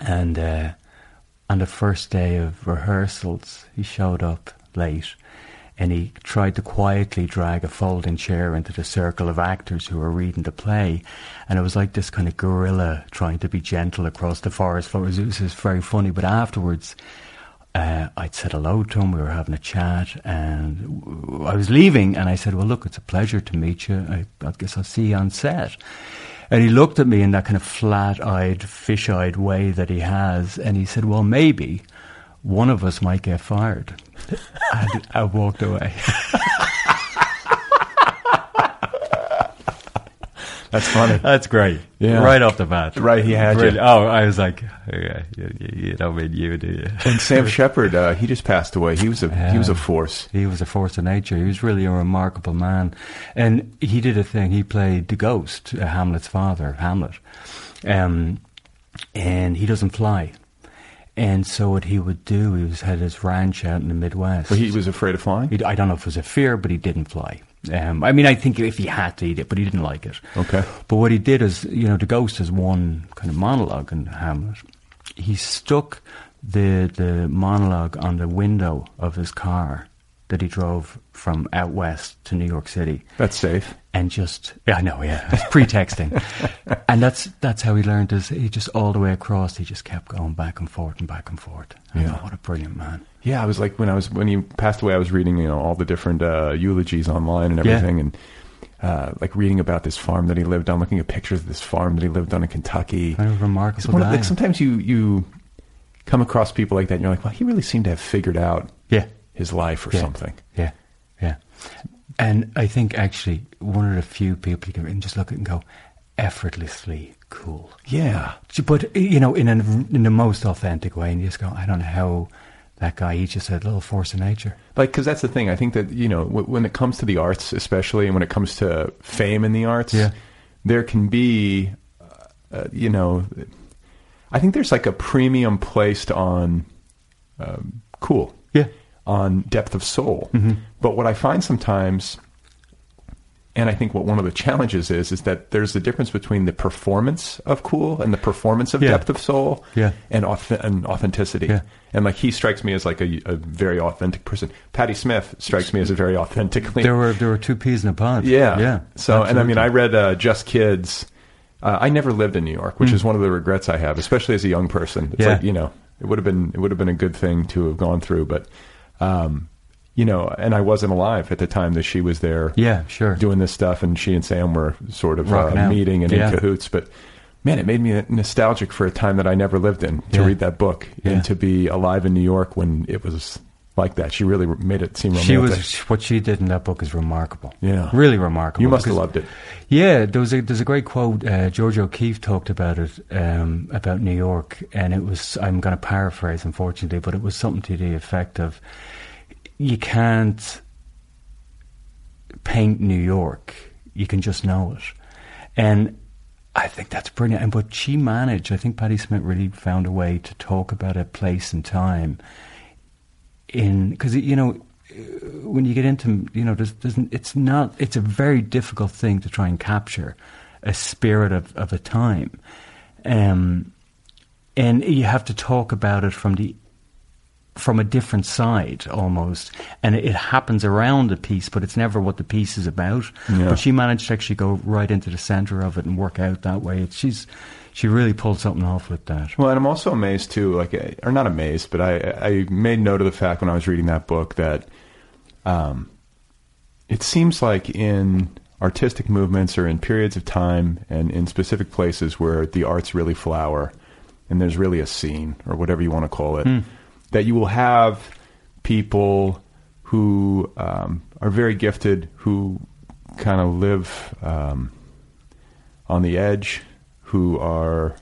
and uh, on the first day of rehearsals, he showed up late, and he tried to quietly drag a folding chair into the circle of actors who were reading the play. And it was like this kind of gorilla trying to be gentle across the forest floor. It was, it was very funny. But afterwards, uh, I'd said hello to him. We were having a chat, and I was leaving. And I said, "Well, look, it's a pleasure to meet you. I, I guess I'll see you on set." And he looked at me in that kind of flat-eyed, fish-eyed way that he has, and he said, "Well, maybe one of us might get fired." and I walked away. That's funny. That's great. Yeah. right off the bat. Right, he had you. Oh, I was like, yeah, you, you, don't mean you, do you? and Sam Shepard, uh, he just passed away. He was a he was a force. He was a force of nature. He was really a remarkable man, and he did a thing. He played the ghost, uh, Hamlet's father, Hamlet, um, and he doesn't fly. And so what he would do, he was had his ranch out in the Midwest. But he was afraid of flying. He- I don't know if it was a fear, but he didn't fly. Um, I mean, I think if he had to, eat it, but he didn't like it. Okay. But what he did is, you know, the ghost is one kind of monologue in Hamlet. He stuck the the monologue on the window of his car that he drove from out west to New York City, That's safe. And just yeah, I know, yeah, it's pretexting, and that's that's how he learned. Is he just all the way across? He just kept going back and forth and back and forth. I Yeah. what a brilliant man. Yeah, I was like when I was when he passed away, I was reading you know all the different uh, eulogies online and Yeah. everything, and uh, like reading about this farm that he lived on, looking at pictures of this farm that he lived on in Kentucky. What a remarkable of, like sometimes you you come across people like that, and you're like, well, he really seemed to have figured out Yeah. his life or yeah. something. Yeah, yeah. And I think actually one of the few people you can just look at and go, effortlessly cool. Yeah, But you know, in a, in the most authentic way, and you just go, I don't know how that guy. he just a little force of nature. like because that's the thing. I think that you know w- when it comes to the arts, especially, and when it comes to fame in the arts, Yeah. there can be, uh, you know, I think there's like a premium placed on um, cool. On depth of soul. Mm-hmm. But what I find sometimes, and I think what one of the challenges is, is that there's a difference between the performance of cool and the performance of Yeah. depth of soul, Yeah. and auth- and authenticity. Yeah. And like he strikes me as like a, a very authentic person. Patti Smith strikes me as a very authentically. There were there were two peas in a pod. yeah, yeah. So and I mean. I read uh, Just Kids. Uh, I never lived in New York, which is one of the regrets I have, especially as a young person. It's. Yeah. like you know, it would have been it would have been a good thing to have gone through, but um, you know, and I wasn't alive at the time that she was there. Yeah, sure. doing this stuff, and she and Sam were sort of uh, meeting and Yeah. in cahoots. But man, it made me nostalgic for a time that I never lived in to Yeah. read that book Yeah. and to be alive in New York when it was like that. She really made it seem romantic. She was what she did in that book is remarkable. Yeah. really remarkable. You must have loved it. Yeah, there was a there's a great quote. Uh, Georgia O'Keeffe talked about it um, about New York, and it was I'm going to paraphrase, unfortunately, but it was something to the effect of you can't paint New York, you can just know it, and I think that's brilliant. And but she managed. I think Patti Smith really found a way to talk about a place and time in because you know when you get into you know there's, there's it's not it's a very difficult thing to try and capture a spirit of, of a time. Um, and you have to talk about it from the from a different side almost. And it, it happens around the piece but it's never what the piece is about. Yeah. but she managed to actually go right into the center of it and work out that way. It's, she's she really pulled something off with that. Well, and I'm also amazed too, like, or not amazed, but I, I made note of the fact when I was reading that book that um, it seems like in artistic movements or in periods of time and in specific places where the arts really flower and there's really a scene or whatever you want to call it, that you will have people who um, are very gifted who kind of live um, on the edge, who are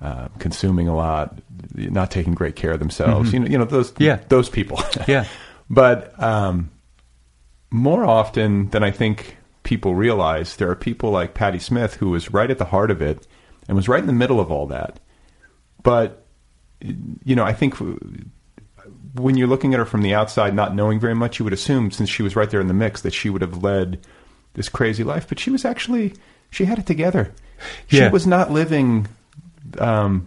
uh, consuming a lot, not taking great care of themselves. You know, you know those Yeah. those people. Yeah. but um, more often than I think people realize, there are people like Patti Smith who was right at the heart of it and was right in the middle of all that. But you know, I think when you're looking at her from the outside, not knowing very much, you would assume since she was right there in the mix that she would have led this crazy life. But she was actually she had it together. She Yeah. was not living um,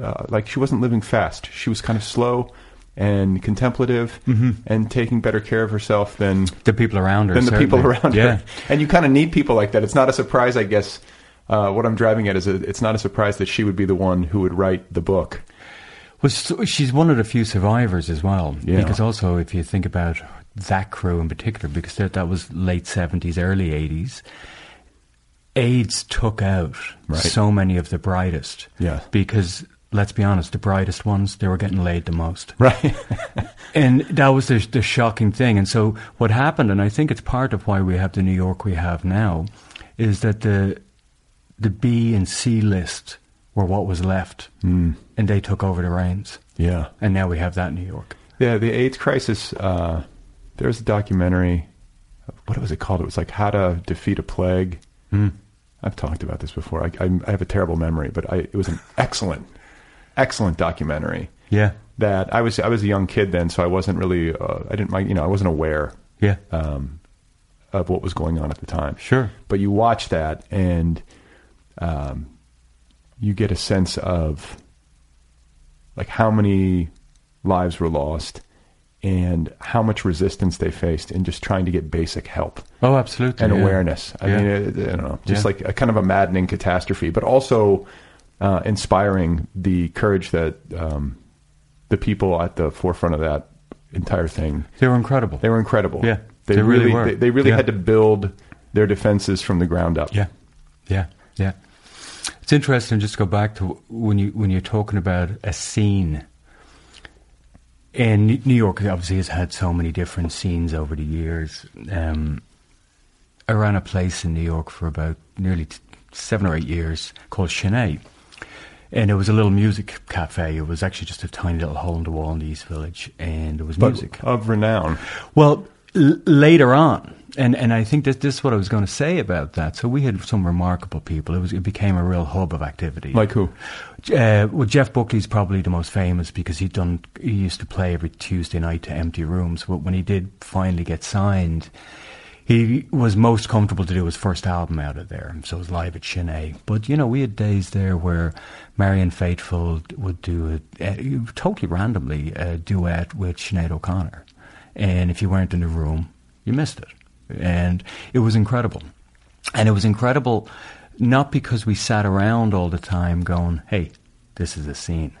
uh, like she wasn't living fast. She was kind of slow and contemplative and taking better care of herself than The people around her. than the people around yeah. her. And you kind of need people like that. It's not a surprise, I guess. Uh, what I'm driving at is a, it's not a surprise that she would be the one who would write the book. Well, she's one of the few survivors as well. Yeah. Because also, if you think about that crew in particular, because that, that was late 70s, early 80s, AIDS took out Right. so many of the brightest. Yeah. Because, let's be honest, the brightest ones, they were getting laid the most. Right. And that was the, the shocking thing. And so what happened, and I think it's part of why we have the New York we have now, is that the the B and C list were what was left, mm. and they took over the reins. yeah. And now we have that New York. Yeah, the AIDS crisis. Uh, there's a documentary. What was it called? It was like How to Defeat a Plague. Hmm. I've talked about this before. I, I, I have a terrible memory, but I, it was an excellent, excellent documentary. Yeah. That I was I was a young kid then, so I wasn't really uh, I didn't you know I wasn't aware Yeah. um, of what was going on at the time. Sure. But you watch that and um, you get a sense of like how many lives were lost and how much resistance they faced in just trying to get basic help oh, absolutely. and yeah. awareness. I Yeah. mean, it, I don't know, just Yeah. like a kind of a maddening catastrophe, but also uh, inspiring the courage that um, the people at the forefront of that entire thing They were incredible. they were incredible. Yeah, they, they really really, were. They, they really had to build their defenses from the ground up. Yeah, yeah, yeah. It's interesting. Just to go back to when you when you're talking about a scene. And New York obviously has had so many different scenes over the years. Um, I ran a place in New York for about nearly t- seven or eight years called Sin-é. And it was a little music cafe. It was actually just a tiny little hole in the wall in the East Village, and there was but music. of renown. Well, l- later on, and, and I think that this is what I was going to say about that. So we had some remarkable people. It was it became a real hub of activity. Like who? Uh, well, Jeff Buckley's probably the most famous because he'd done. He used to play every Tuesday night to empty rooms. But when he did finally get signed, he was most comfortable to do his first album out of there. So it was live at Sin-é. But you know, we had days there where Marianne Faithfull would do a, a totally randomly a duet with Sinead O'Connor, and if you weren't in the room, you missed it. And it was incredible. And it was incredible not because we sat around all the time going, hey, this is a scene.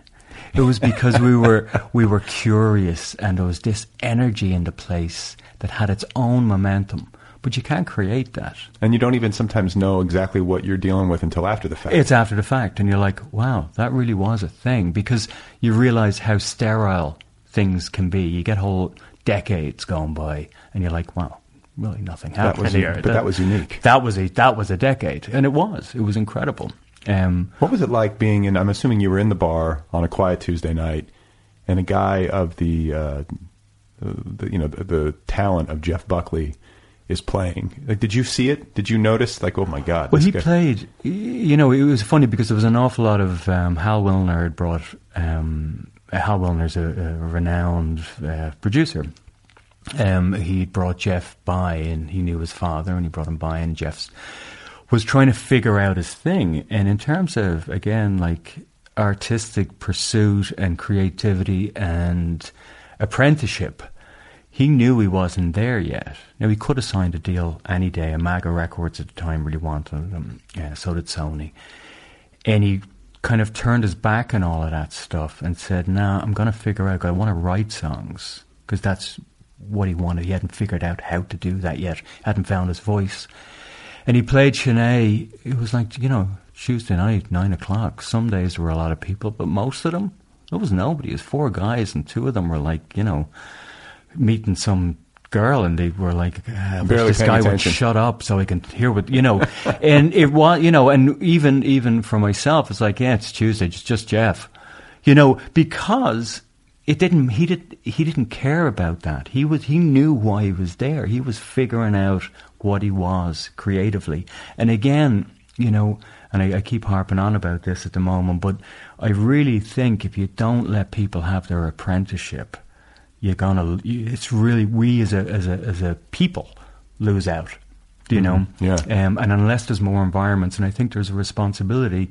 It was because we were we were curious and there was this energy in the place that had its own momentum. But you can't create that. And you don't even sometimes know exactly what you're dealing with until after the fact. It's after the fact, and you're like, wow, that really was a thing. Because you realize how sterile things can be. You get whole decades going by, and you're like, wow, really nothing happened was- here. but that was unique. That was a that was a decade, and it was. It was incredible. Um, what was it like being in? I'm assuming you were in the bar on a quiet Tuesday night, and a guy of the, uh, the you know, the, the talent of Jeff Buckley is playing. Like, did you see it? Did you notice? Like, oh my God! Well, he guy- played. You know, it was funny because there was an awful lot of um, Hal Willner had brought. Um, Hal Willner's a, a renowned uh, producer. Um, he brought Jeff by, and he knew his father, and he brought him by, and Jeff's was trying to figure out his thing. And in terms of again, like artistic pursuit and creativity and apprenticeship, he knew he wasn't there yet. Now he could have signed a deal any day. Imago Records at the time really wanted him. Yeah, so did Sony. And he kind of turned his back on all of that stuff and said, "Nah, I'm going to figure out. I want to write songs because that's what he wanted. He hadn't figured out how to do that yet. Hadn't found his voice." And he played Sin-é. It was like you know Tuesday night, nine o'clock. Some days there were a lot of people, but most of them there was nobody. It was four guys, and two of them were like you know meeting some girl and they were like uh, wish this guy would attention. shut up so he can hear what you know and it was you know and even even for myself it's like yeah it's tuesday it's just jeff you know because it didn't he did he didn't care about that he was he knew why he was there he was figuring out what he was creatively and again you know and I, I keep harping on about this at the moment but i really think if you don't let people have their apprenticeship you're gonna. It's really we as a as a as a people lose out. Do you know? Yeah. Um, and unless there's more environments, and I think there's a responsibility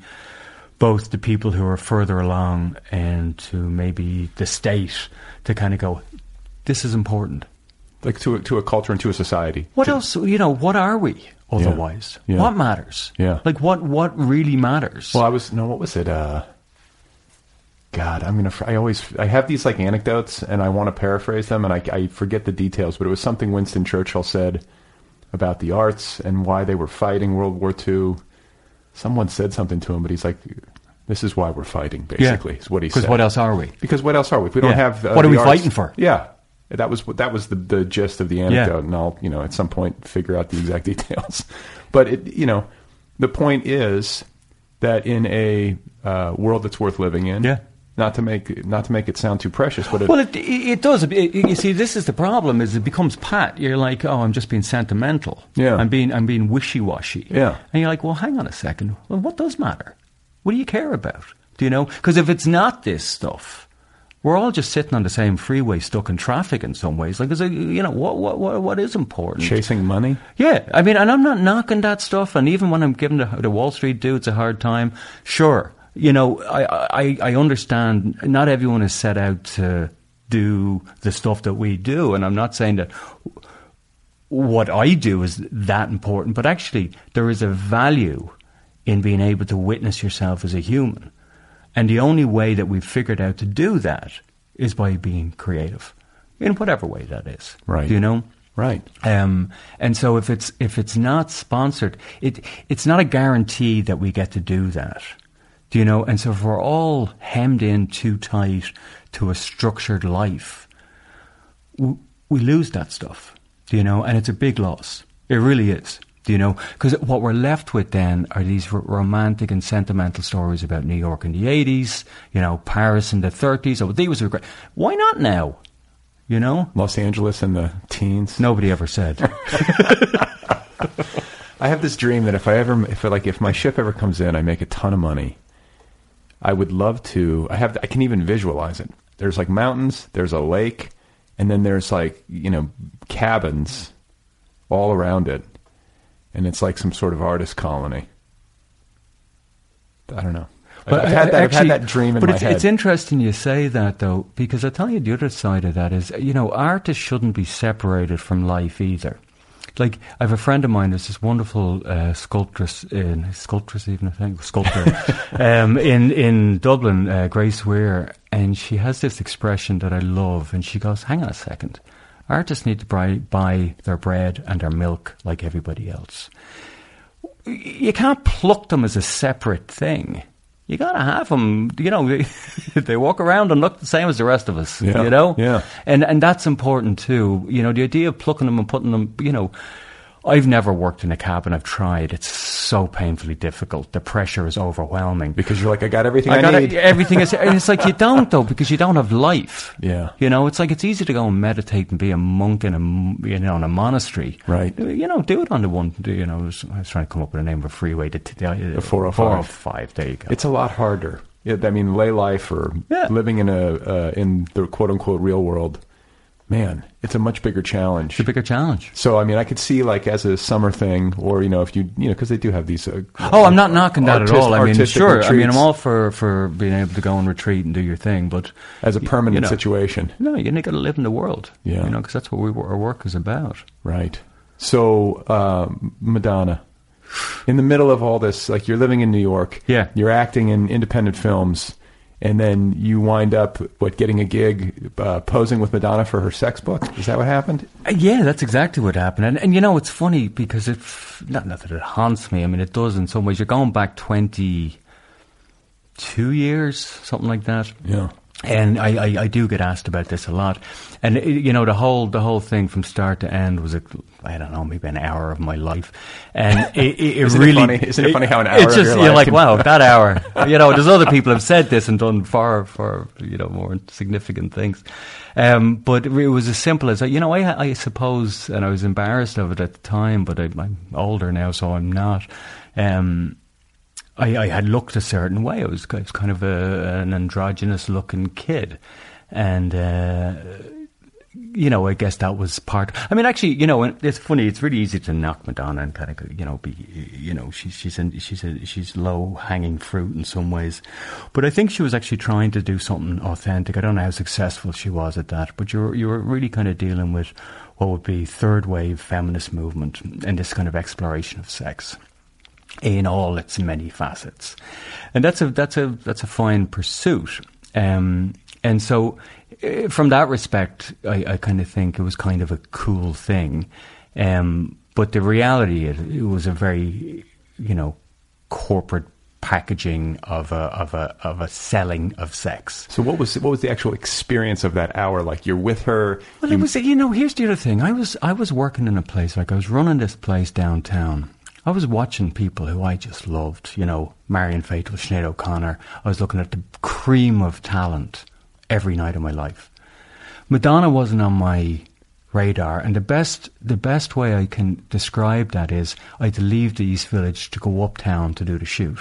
both the people who are further along and to maybe the state to kind of go, this is important. Like to a, to a culture and to a society. What else? You know, what are we otherwise? Yeah. What matters? Yeah. Like what? What really matters? Well, I was no. What was it? Uh, God, I'm gonna. I always. I have these like anecdotes, and I want to paraphrase them, and I, I forget the details. But it was something Winston Churchill said about the arts and why they were fighting World War II. Someone said something to him, but he's like, "This is why we're fighting." Basically, is what he said. Because what else are we? Because what else are we? If we don't Yeah. have uh, What are we arts- fighting for? Yeah, that was that was the the gist of the anecdote, and I'll you know at some point figure out the exact details. But it you know the point is that in a uh, world that's worth living in, Yeah. Not to make not to make it sound too precious, but it, Well, it, it, does. It, you see, this is the problem: is it becomes pat. You're like, oh, I'm just being sentimental. Yeah. I'm being I'm being wishy washy. Yeah. and you're like, well, hang on a second. Well, what does matter? What do you care about? Do you know? Because if it's not this stuff, we're all just sitting on the same freeway, stuck in traffic in some ways. Like, it, you know, what what what what is important? chasing money. Yeah, I mean, and I'm not knocking that stuff. And even when I'm giving the, the Wall Street dudes a hard time, sure, you know, I, I I understand. Not everyone is set out to do the stuff that we do, and I'm not saying that what I do is that important. But actually, there is a value in being able to witness yourself as a human, and the only way that we've figured out to do that is by being creative, in whatever way that is. Right. You know? Right. Um, and so if it's if it's not sponsored, it it's not a guarantee that we get to do that. Do you know? And so if we're all hemmed in too tight to a structured life, we, we lose that stuff. Do you know? And it's a big loss. It really is. Do you know? Because what we're left with then are these r- romantic and sentimental stories about New York in the 80s, you know, Paris in the 30s. Oh, these were great. Why not now? You know? Los Angeles in the teens. Nobody ever said. I have this dream that if I ever, if like, if my ship ever comes in, I make a ton of money. I would love to. I have. I can even visualize it. There's like mountains. There's a lake, and then there's like you know cabins all around it, and it's like some sort of artist colony. I don't know. But I've had that. I've actually- had that dream in but my it's, head. it's interesting you say that though, because I tell you the other side of that is, you know, artists shouldn't be separated from life either. Like I have a friend of mine, there's this wonderful uh, sculptress, in sculptress even I think sculptor, um, in in Dublin, uh, Grace Weir, and she has this expression that I love, and she goes, "Hang on a second, artists need to buy, buy their bread and their milk like everybody else." you can't pluck them as a separate thing. You gotta have them. You know, they walk around and look the same as the rest of us. Yeah, You know, yeah. and and that's important too. You know, the idea of plucking them and putting them. You know, I've never worked in a cabin. I've tried. It's so painfully difficult. The pressure is overwhelming. because you're like, I got everything I, I got need. everything is. And it's like you don't though because you don't have life. Yeah. You know, it's like it's easy to go and meditate and be a monk in a you know in a monastery. Right. You know, do it on the one. You know, I was, I was trying to come up with a name of a freeway. The, the, The 405. 405. There you go. It's a lot harder. Yeah, I mean, lay life or Yeah. living in a uh, in the quote unquote real world. Man, it's a much bigger challenge. it's a bigger challenge. So I mean, I could see like as a summer thing, or you know, if you you know, because they do have these. Uh, Oh, I'm not knocking that at all. I mean, sure. I mean, I'm all for, for being able to go and retreat and do your thing, but as a permanent you know, situation, No, you got to live in the world. Yeah. You know, because that's what we, our work is about. right? So uh, Madonna, in the middle of all this, like you're living in New York, Yeah. you're acting in independent films, and then you wind up what getting a gig uh, posing with Madonna for her sex book. Is that what happened? Uh, Yeah, that's exactly what happened. And, and you know, it's funny because it, not, not that it haunts me. I mean, it does in some ways. You're going back 22 years, something like that. Yeah. And I, I, I do get asked about this a lot, and you know the whole the whole thing from start to end was a I don't know maybe an hour of my life, and it, it, it Isn't it really funny? Isn't it funny how an hour It's just your you're like wow that hour. You know, there's other people have said this and done far far you know more significant things, um, but it was as simple as you know I I suppose, and I was embarrassed of it at the time, but I, I'm older now, so I'm not. Um, I, I had looked a certain way. I was, I was kind of a, an androgynous looking kid. And uh, you know, I guess that was part. I mean, actually, you know, it's funny. It's really easy to knock Madonna and kind of, you know, be, you know, she's she's in, she's a, she's low hanging fruit in some ways, but I think she was actually trying to do something authentic. I don't know how successful she was at that, but you're you were really kind of dealing with what would be third wave feminist movement and this kind of exploration of sex in all its many facets, and that's a that's a that's a fine pursuit. Um, and so, eh, from that respect, I, I kind of think it was kind of a cool thing. Um, but the reality, it, it was a very, you know, corporate packaging of a of a of a selling of sex. So what was what was the actual experience of that hour like? You're with her. Well, you- it was you know here's the other thing. I was I was working in a place like I was running this place downtown. I was watching people who I just loved. You know, Marianne Faithfull, Sinead O'Connor. I was looking at the cream of talent every night of my life. Madonna wasn't on my radar, and the best the best way I can describe that is I had to leave the East Village to go uptown to do the shoot.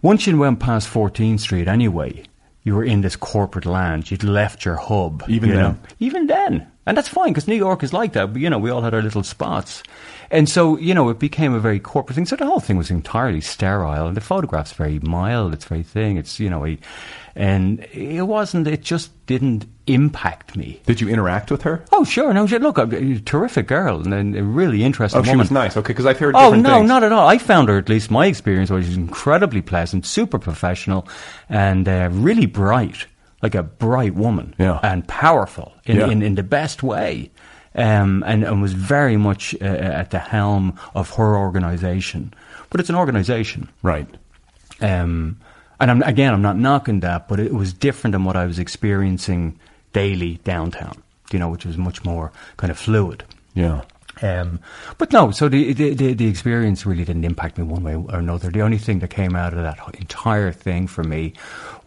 Once you went past 14th Street anyway, you were in this corporate land. You'd left your hub. Even you then? know. Even then. And that's fine because New York is like that. But, you know, we all had our little spots. And so, you know, it became a very corporate thing. So the whole thing was entirely sterile. And the photograph's very mild. It's very thin. It's, you know, a, and it wasn't, it just didn't impact me. Did you interact with her? Oh, sure. No, she- look, a, terrific girl and, a really interesting Oh, she was nice. Okay, because I've heard Oh no, things. not at all. I found her, at least my experience was incredibly pleasant, super professional, and uh, really bright, like a bright woman, Yeah. and powerful in, Yeah. in, in the best way. Um, and, and was very much uh, at the helm of her organisation. But it's an organisation. Right. Um, and I'm, again, I'm not knocking that, but it was different than what I was experiencing daily downtown, you know, which was much more kind of fluid. Yeah. Um, but no, so the, the the the experience really didn't impact me one way or another. The only thing that came out of that entire thing for me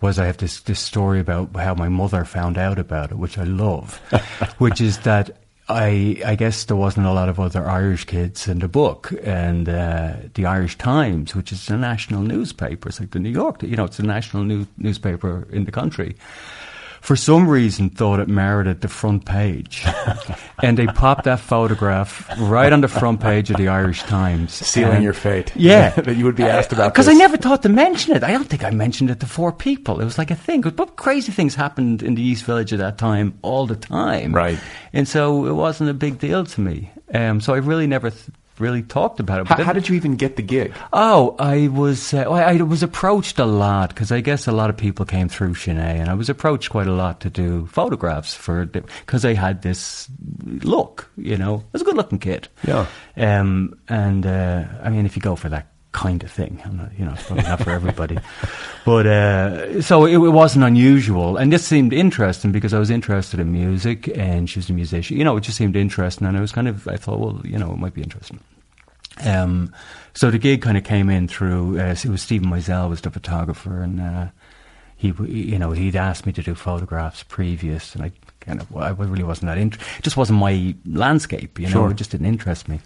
was I have this this story about how my mother found out about it, which I love, which is that. I I guess there wasn't a lot of other Irish kids in the book, and uh, the Irish Times, which is a national newspaper, it's like the New York, you know, it's a national new, newspaper in the country for some reason thought it merited the front page. and they popped that photograph right on the front page of the Irish Times. Sealing And- your fate. Yeah. that you would be asked about Because I never thought to mention it. I don't think I mentioned it to four people. It was like a thing. But crazy things happened in the East Village at that time all the time. Right. And so it wasn't a big deal to me. Um, so I really never th- really talked about it. But How, how did you even get the gig? Oh, I was uh, I, I was approached a lot because I guess a lot of people came through Sin-é, and I was approached quite a lot to do photographs for because I had this look. You know, I was a good-looking kid. Yeah. Um, and uh, I mean, if you go for that kind of thing, I'm not, you know, it's probably not for everybody. But uh, so it, it wasn't unusual, and this seemed interesting because I was interested in music, and she was a musician. You know, it just seemed interesting, and I was kind of I thought, well, you know, it might be interesting. Um, so the gig kind of came in through. Uh, it was Steven Meisel was the photographer, and uh, he, you know, he'd asked me to do photographs previous, and I kind of, I really wasn't that. interested. it just wasn't my landscape, you know. Sure. It just didn't interest me.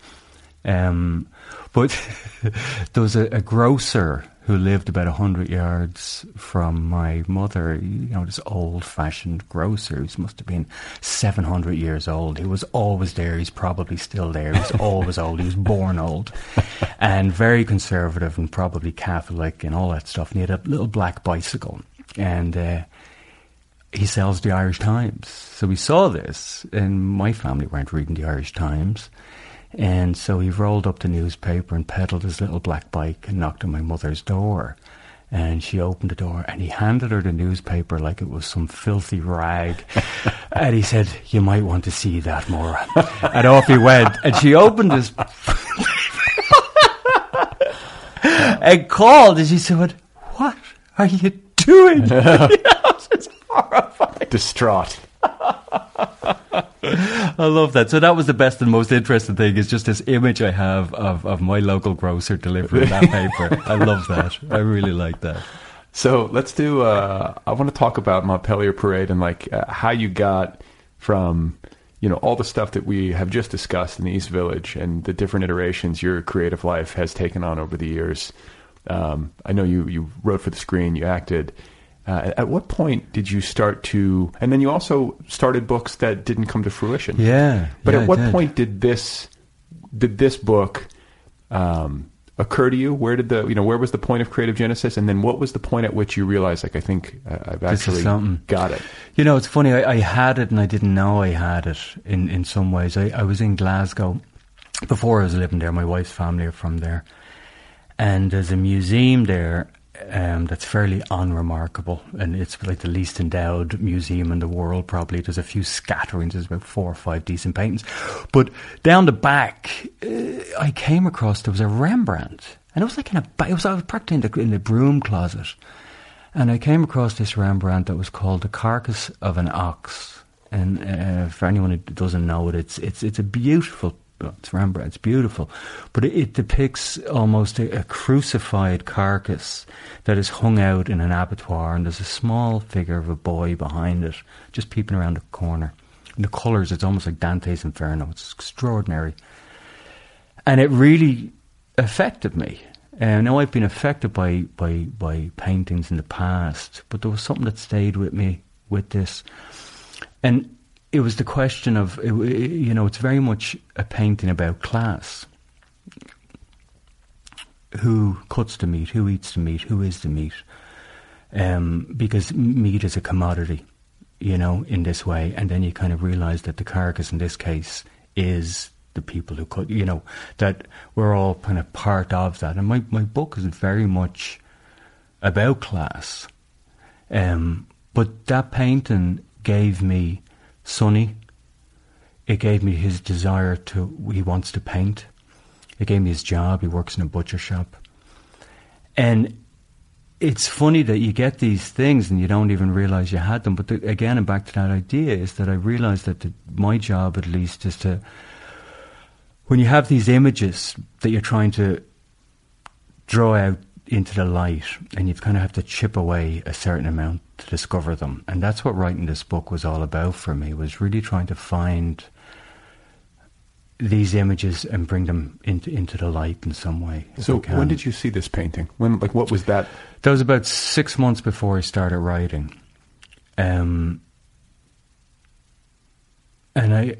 Um, but there was a, a grocer who lived about a hundred yards from my mother. You know, this old-fashioned grocer who must have been seven hundred years old. He was always there. He's probably still there. He's always old. He was born old, and very conservative and probably Catholic and all that stuff. And he had a little black bicycle, and. Uh, he sells the Irish Times. So we saw this, and my family weren't reading the Irish Times. And so he rolled up the newspaper and pedalled his little black bike and knocked on my mother's door. And she opened the door and he handed her the newspaper like it was some filthy rag. and he said, You might want to see that, Maura. and off he went. And she opened his and called and she said, What are you doing? It's horrifying. Distraught. I love that. So that was the best and most interesting thing is just this image I have of, of my local grocer delivering that paper. I love that. I really like that. So let's do. Uh, I want to talk about Montpelier Parade and like uh, how you got from you know all the stuff that we have just discussed in the East Village and the different iterations your creative life has taken on over the years. Um, I know you you wrote for the screen, you acted. Uh, at what point did you start to? And then you also started books that didn't come to fruition. Yeah, But yeah, at what did. point did this did this book um, occur to you? Where did the you know where was the point of creative genesis? And then what was the point at which you realized like I think uh, I've actually something. got it? You know, it's funny. I, I had it and I didn't know I had it. In in some ways, I, I was in Glasgow before I was living there. My wife's family are from there, and there's a museum there um, that's fairly unremarkable, and it's like the least endowed museum in the world. Probably there's a few scatterings. There's about four or five decent paintings, but down the back, uh, I came across there was a Rembrandt, and it was like in a it was I was practically in the in the broom closet. And I came across this Rembrandt that was called "The Carcass of an Ox." And uh, for anyone who doesn't know it, it's it's it's a beautiful. It's Rembrandt. It's beautiful, but it, it depicts almost a, a crucified carcass that is hung out in an abattoir, and there's a small figure of a boy behind it, just peeping around the corner. And the colours, it's almost like Dante's Inferno. It's extraordinary and it really affected me. Uh, now I've been affected by, by by paintings in the past, but there was something that stayed with me with this, and it was the question of you know it's very much a painting about class. Who cuts the meat? Who eats the meat? Who is the meat? Um, because meat is a commodity, you know, in this way, and then you kind of realise that the carcass in this case is the people who cut, you know, that we're all kind of part of that. And my, my book is very much about class. Um, but that painting gave me Sonny. It gave me his desire to, he wants to paint. It gave me his job. He works in a butcher shop. And it's funny that you get these things and you don't even realize you had them. But the, again, and back to that idea is that I realized that the, my job, at least, is to when you have these images that you're trying to draw out into the light, and you kind of have to chip away a certain amount to discover them, and that's what writing this book was all about for me. Was really trying to find these images and bring them into into the light in some way. So when did you see this painting? When like what was that? That was about six months before I started writing. Um, and I,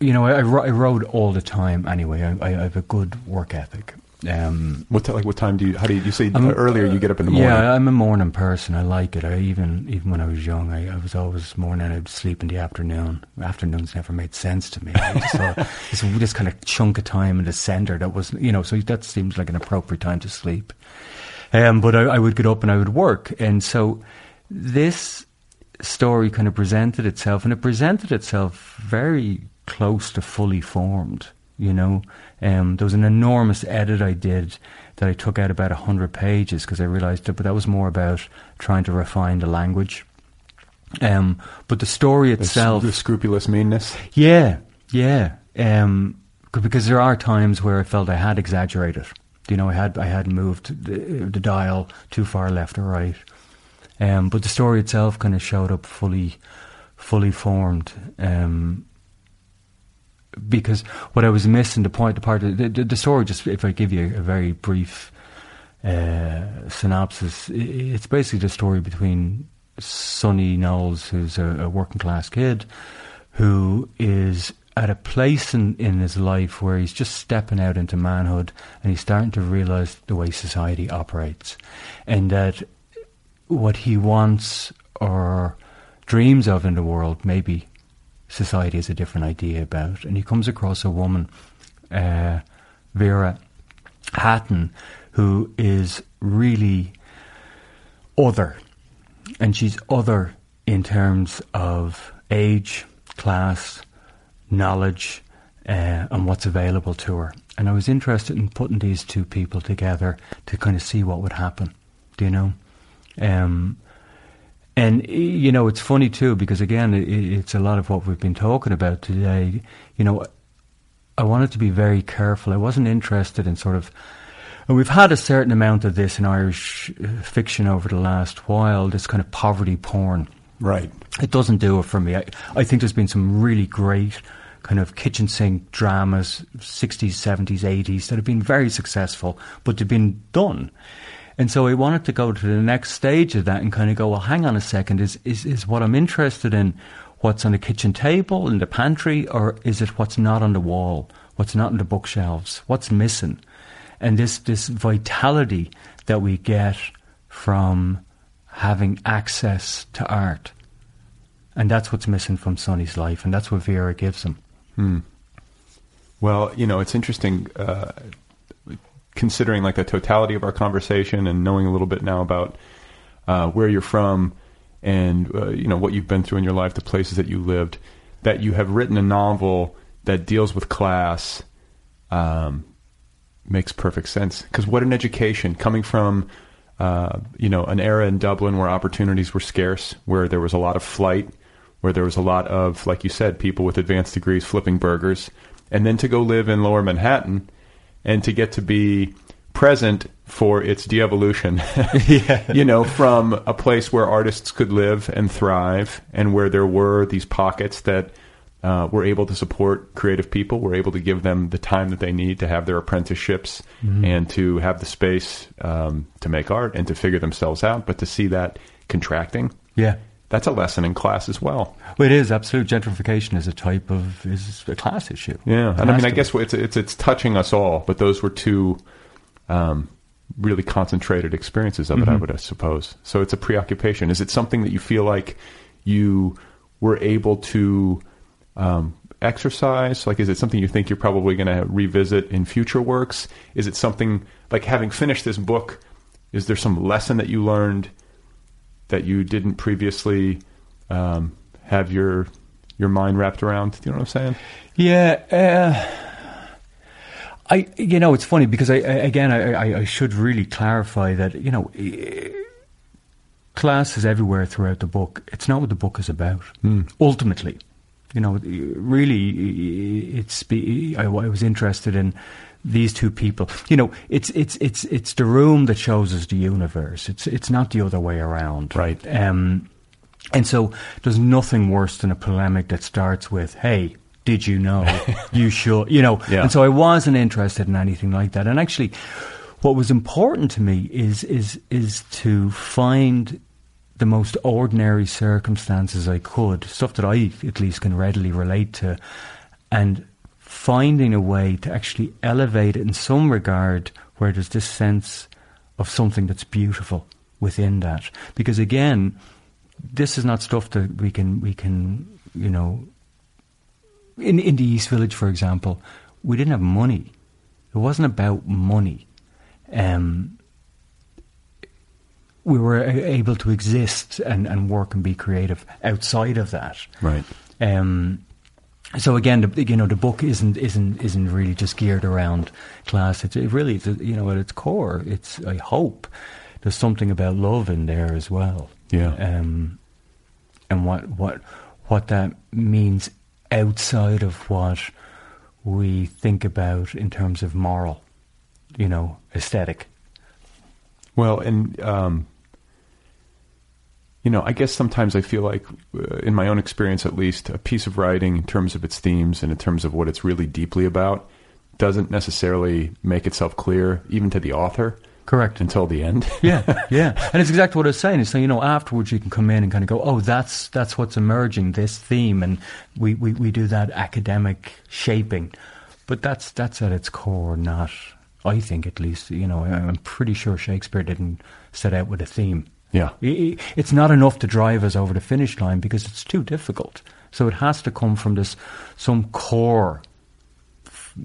you know, I, I, I wrote all the time anyway. I, I have a good work ethic. Um, What ti- like what time do you? How do you? You say I'm- earlier you get up in the morning. Yeah, I'm a morning person. I like it. I even even when I was young, I, I was always morning. I'd sleep in the afternoon. Afternoons never made sense to me. I just thought this, this kind of chunk of time in the centre that was, you know, so that seems like an appropriate time to sleep. Um, but I, I would get up and I would work, and so this story kind of presented itself, and it presented itself very close to fully formed. You know, um, there was an enormous edit I did that I took out about hundred pages because I realised that, but that was more about trying to refine the language. Um, but the story itself, the scrupulous meanness. yeah, yeah. Um, because there are times where I felt I had exaggerated. You know, I had I had moved the, the dial too far left or right. Um, but the story itself kind of showed up fully, fully formed. Um, because what I was missing, the point, the part, of, the, the, the story. Just if I give you a very brief uh, synopsis, it's basically the story between Sonny Knowles, who's a, a working class kid, who is at a place in, in his life where he's just stepping out into manhood and he's starting to realize the way society operates, and that what he wants or dreams of in the world, maybe society has a different idea about. And he comes across a woman, uh, Vera Hatton, who is really other. And she's other in terms of age, class, knowledge, uh, and what's available to her. And I was interested in putting these two people together to kind of see what would happen. Do you know? Um, and you know, it's funny too because again, it's a lot of what we've been talking about today. You know, I wanted to be very careful. I wasn't interested in sort of. And we've had a certain amount of this in Irish uh, fiction over the last while. This kind of poverty porn. Right. It doesn't do it for me. I, I think there's been some really great kind of kitchen sink dramas, 60s, 70s, 80s, that have been very successful, but they've been done. And so I wanted to go to the next stage of that and kind of go, well, hang on a second, is, is, is what I'm interested in what's on the kitchen table, in the pantry, or is it what's not on the wall, what's not in the bookshelves, what's missing? And this, this vitality that we get from having access to art. And that's what's missing from Sonny's life, and that's what Vera gives him. Hmm. Well, you know, it's interesting uh, considering like the totality of our conversation and knowing a little bit now about uh, where you're from and uh, you know what you've been through in your life, the places that you lived, that you have written a novel that deals with class. Um, makes perfect sense because what an education coming from uh, you know an era in Dublin where opportunities were scarce, where there was a lot of flight, where there was a lot of like you said, people with advanced degrees flipping burgers, and then to go live in Lower Manhattan and to get to be present for its de-evolution. yeah. You know, from a place where artists could live and thrive, and where there were these pockets that uh, were able to support creative people, were able to give them the time that they need to have their apprenticeships mm-hmm. and to have the space um, to make art and to figure themselves out. But to see that contracting, yeah, that's a lesson in class as well. Well, it is absolute gentrification is a type of is a class issue. Yeah, and I mean, I guess it's it's it's touching us all, but those were two um, really concentrated experiences of it. Mm-hmm. I would suppose. So it's a preoccupation. Is it something that you feel like you were able to um, exercise? Like, is it something you think you're probably going to revisit in future works? Is it something like having finished this book? Is there some lesson that you learned? That you didn't previously um, have your your mind wrapped around. Do you know what I'm saying? Yeah. Uh, I you know it's funny because I, I again I, I, should really clarify that you know class is everywhere throughout the book. It's not what the book is about. Mm. Ultimately, you know, really, it's. I, I was interested in these two people. You know, it's it's it's it's the room that shows us the universe. It's it's not the other way around, right? Um, and so there's nothing worse than a polemic that starts with, "Hey, did you know? you should," you know. Yeah. And so I wasn't interested in anything like that. And actually, what was important to me is is is to find the most ordinary circumstances I could, stuff that I at least can readily relate to, and finding a way to actually elevate it in some regard where there's this sense of something that's beautiful within that. Because again, this is not stuff that we can we can you know in in the East Village, for example, we didn't have money. It wasn't about money. Um, we were able to exist and, and work and be creative outside of that. Right. Um, so again, the, you know, the book isn't isn't isn't really just geared around class. It's it really, it's, you know, at its core, it's I hope there's something about love in there as well. Yeah. Um, and what what what that means outside of what we think about in terms of moral, you know, aesthetic. Well, and um, you know, I guess sometimes I feel like, uh, in my own experience at least, a piece of writing, in terms of its themes and in terms of what it's really deeply about, doesn't necessarily make itself clear even to the author. Correct. Until the end. yeah, yeah. And it's exactly what I was saying. It's so, you know, afterwards you can come in and kind of go, oh, that's that's what's emerging, this theme. And we, we, we do that academic shaping. But that's that's at its core not, I think at least, you know, I'm pretty sure Shakespeare didn't set out with a theme. Yeah. It's not enough to drive us over the finish line because it's too difficult. So it has to come from this some core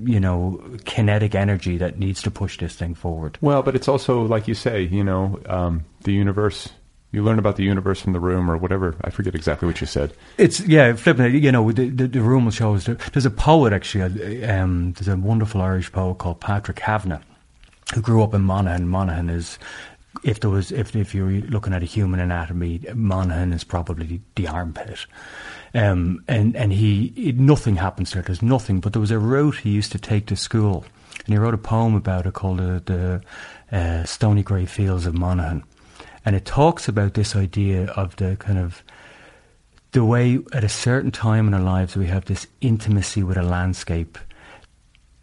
you know kinetic energy that needs to push this thing forward. Well, but it's also like you say, you know, um, the universe. You learn about the universe from the room, or whatever. I forget exactly what you said. It's yeah, flipping it. You know, the, the, the room will show us. There's a poet actually. Um, there's a wonderful Irish poet called Patrick Kavanagh, who grew up in Monaghan. Monaghan is if there was if if you're looking at a human anatomy, Monaghan is probably the armpit. Um, and and he it, nothing happens there. There's nothing. But there was a route he used to take to school, and he wrote a poem about it called the, the uh, Stony Grey Fields of Monaghan, and it talks about this idea of the kind of the way at a certain time in our lives we have this intimacy with a landscape,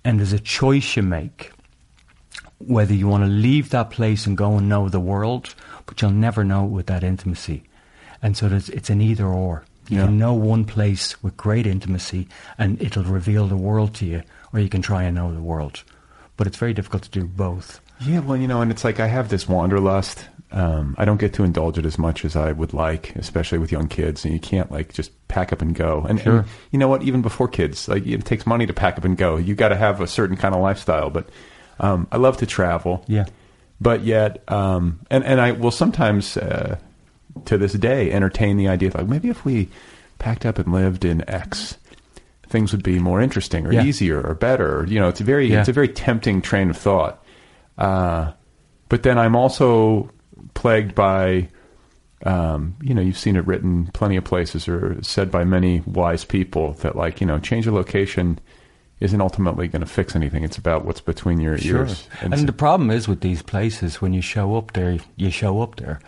and there's a choice you make whether you want to leave that place and go and know the world, but you'll never know it with that intimacy. And so it's an either or. You Yeah. can know one place with great intimacy and it'll reveal the world to you, or you can try and know the world. But it's very difficult to do both. Yeah, well, you know, and it's like I have this wanderlust. Um, I don't get to indulge it as much as I would like, especially with young kids. And you can't like just pack up and go. And, Sure. and you know what? Even before kids, like it takes money to pack up and go. You got to have a certain kind of lifestyle. But um, I love to travel. Yeah. But yet, um, and and I will sometimes, uh, to this day, entertain the idea of like maybe if we packed up and lived in X, things would be more interesting or Yeah. easier or better. You know, it's a very Yeah. it's a very tempting train of thought. Uh, but then I'm also plagued by, um, you know, you've seen it written plenty of places or said by many wise people that like you know, change of location isn't ultimately going to fix anything. It's about what's between your ears. And, so- the problem is with these places, when you show up there, you show up there.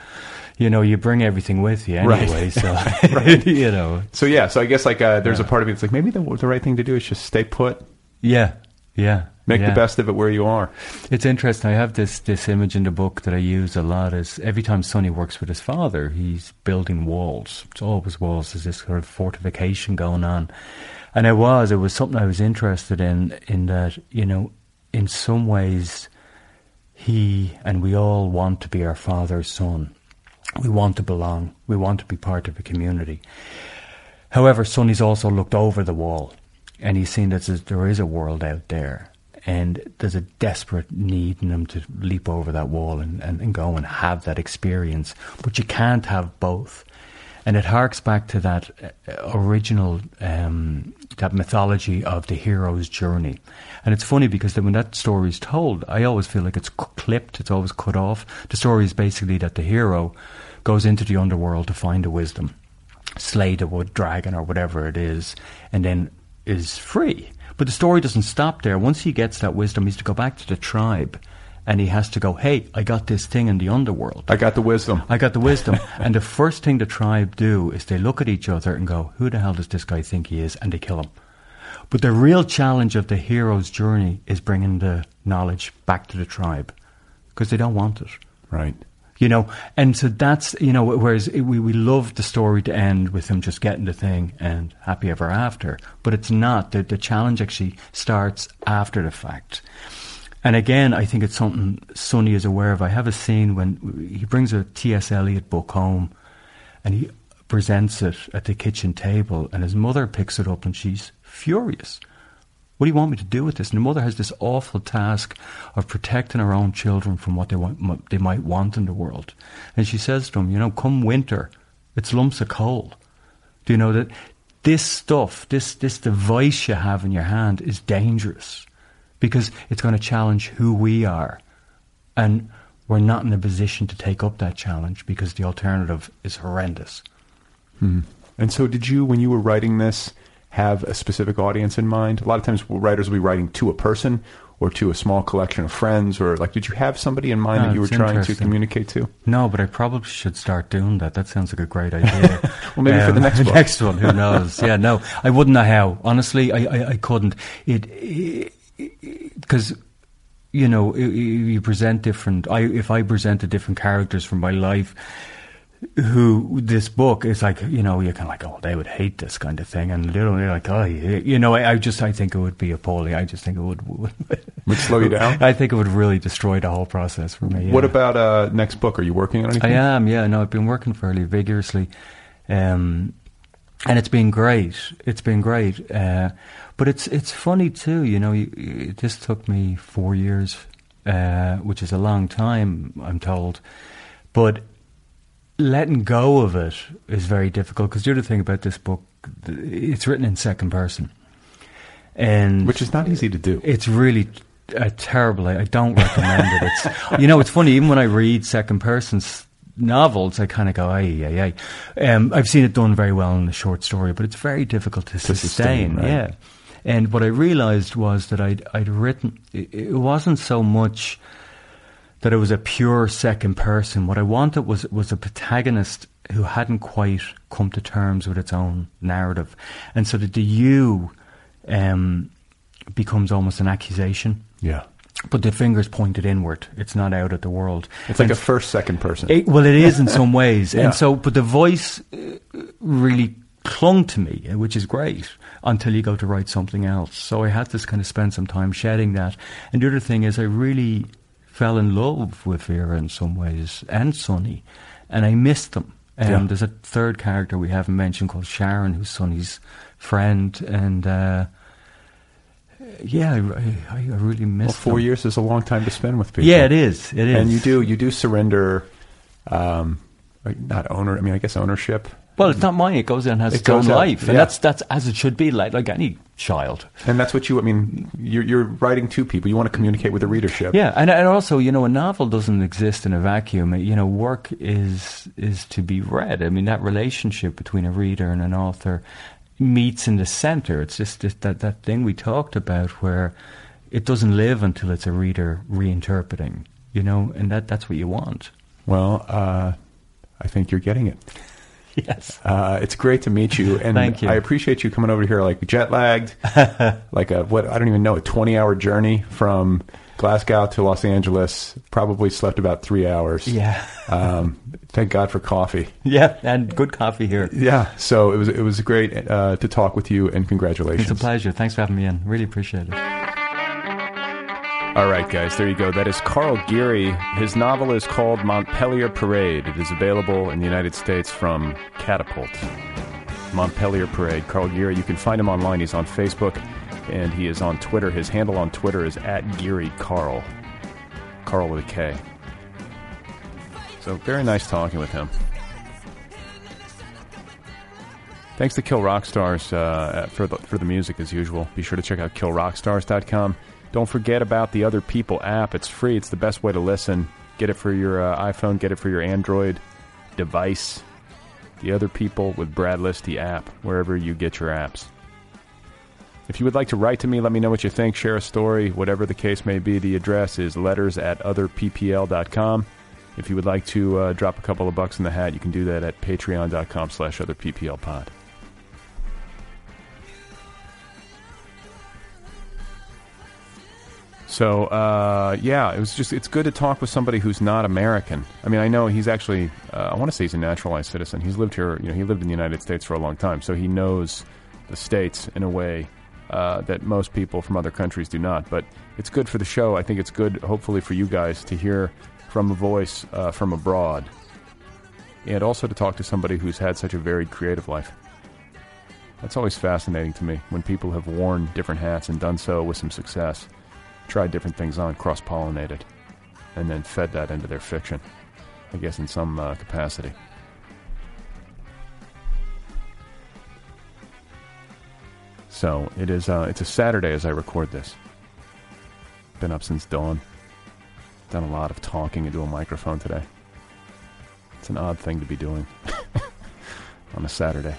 You know, you bring everything with you Right. anyway. So, you know, So yeah, so I guess like uh, there's a part of me that's like maybe the the right thing to do is just stay put, yeah, yeah. make yeah. the best of it where you are. It's interesting. I have this this image in the book that I use a lot. Is every time Sonny works with his father, he's building walls. It's always walls. There's this sort of fortification going on, and it was it was something I was interested in. In that you know, in some ways, he and we all want to be our father's son. We want to belong. We want to be part of a community. However, Sonny's also looked over the wall and he's seen that there's- a world out there and there's a desperate need in him to leap over that wall and, and, and go and have that experience. But you can't have both. And it harks back to that uh, original, um, that mythology of the hero's journey. And it's funny because when that story is told, I always feel like it's clipped, it's always cut off. The story is basically that the hero goes into the underworld to find the wisdom slay the wood dragon or whatever it is, and then is free. But the story doesn't stop there. Once he gets that wisdom, he's to go back to the tribe, and he has to go, "Hey, I got this thing in the underworld. I got the wisdom. I got the wisdom." and the first thing the tribe do is they look at each other and go, "Who the hell does this guy think he is?" And they kill him. But the real challenge of the hero's journey is bringing the knowledge back to the tribe because they don't want it Right. You know and so that's you know whereas we, we love the story to end with him just getting the thing and happy ever after but it's not. The, the challenge actually starts after the fact. And again i think it's something sonny is aware of. I have a scene when he brings a ts eliot book home and he presents it at the kitchen table and his mother picks it up and she's furious what do you want me to do with this? And the mother has this awful task of protecting her own children from what they want, they might want in the world. And she says to him, you know, come winter, it's lumps of coal. Do you know that this stuff, this this device you have in your hand, is dangerous because it's going to challenge who we are, and we're not in a position to take up that challenge because the alternative is horrendous. Hmm. And so, did you, when you were writing this, have a specific audience in mind? A lot of times, writers will be writing to a person or to a small collection of friends, or like, did you have somebody in mind No, that you were trying to communicate to? No, but I probably should start doing that. That sounds like a great idea. Um, Well, maybe for the next book. next one, who knows? Yeah, no, I wouldn't know how. Honestly, I, I, I couldn't. It because you know you present different. I if I presented different characters from my life. Who this book is like, you know, you're kind of like, oh, they would hate this kind of thing, and literally like, oh, you know, I, I just, I think it would be appalling. I just think it would, would, Would slow you down? I think it would really destroy the whole process for me. What about uh, next book? Are you working on anything? I am, yeah. No, I've been working fairly vigorously, um, and it's been great. It's been great, uh, but it's it's funny too. You know, you, you, this took me four years, uh, which is a long time, I'm told, but letting go of it is very difficult because you're the other thing about this book, it's written in second person, and Which is not easy to do. it's really uh, terrible. I, don't recommend it. It's you know, it's funny. Even when I read second person's novels, I kind of go, ay, ay, ay. Um, I've seen it done very well in the short story, but it's very difficult to, sustain, sustain. right. Yeah. And what I realized was that I'd, I'd written. It, it wasn't so much that it was a pure second person. What I wanted was was a protagonist who hadn't quite come to terms with its own narrative, and so that the you um, becomes almost an accusation Yeah. but the finger's pointed inward. It's not out at the world. It's like And a first second person. it, well, it is in some ways, Yeah. and so, but the voice uh, really clung to me, uh, which is great until you go to write something else. So I had to kind of spend some time shedding that. And the other thing is, I really fell in love with Vera in some ways and Sonny, and I missed them. Um, Yeah. There's a third character we haven't mentioned called Sharon, who's Sonny's friend, and. Uh, yeah, I, I, I really well, missed four them. years is a long time to spend with people. Yeah, it is. It is. And you do you do surrender, um, not owner. I mean, I guess ownership. Well, it's not mine. It goes in and has It its own out, life, and yeah. that's that's as it should be, like like any child. And that's what you. I mean, you're, you're writing to people. You want to communicate with the readership. Yeah, and and also, you know, a novel doesn't exist in a vacuum. You know, work is is to be read. I mean, that relationship between a reader and an author meets in the center. It's just, just that that thing we talked about where it doesn't live until it's a reader reinterpreting. You know, and that that's what you want. Well, uh, I think you're getting it. Yes. Uh, it's great to meet you, and Thank you. I appreciate you coming over here, like jet lagged, like a what I don't even know a 20 hour journey from Glasgow to Los Angeles. Probably slept about three hours. Yeah. Um, thank God for coffee. Yeah, and good coffee here. Yeah. So it was it was great uh, to talk with you, and congratulations. It's a pleasure. Thanks for having me in. Really appreciate it. All right, guys, there you go. That is Karl Geary. His novel is called Montpelier Parade. It is available in the United States from Catapult. Montpelier Parade. Karl Geary. You can find him online. He's on Facebook and he is on Twitter. His handle on Twitter is at Geary Karl. Carl with a K. So very nice talking with him. Thanks to Kill Rock Stars uh, for the for the music as usual. Be sure to check out killrockstars.com. Don't forget about the Other People app. It's free. It's the best way to listen. Get it for your uh, iPhone. Get it for your Android device. The Other People with Brad Listi app, wherever you get your apps. If you would like to write to me, let me know what you think. Share a story, whatever the case may be. The address is letters at otherppl.com. If you would like to uh, drop a couple of bucks in the hat, you can do that at patreon.com slash otherpplpod. So uh, yeah, it was just it's good to talk with somebody who's not American. I mean, I know he's actually uh, I want to say he's a naturalized citizen. He's lived here, you know, he lived in the United States for a long time, so he knows the states in a way uh, that most people from other countries do not. But it's good for the show. I think it's good, hopefully, for you guys to hear from a voice uh, from abroad, and also to talk to somebody who's had such a varied creative life. That's always fascinating to me when people have worn different hats and done so with some success tried different things on, cross pollinated, and then fed that into their fiction, I guess, in some uh, capacity. So it is. Uh, it's a Saturday as I record this. Been up since dawn. Done a lot of talking into a microphone today. It's an odd thing to be doing on a Saturday.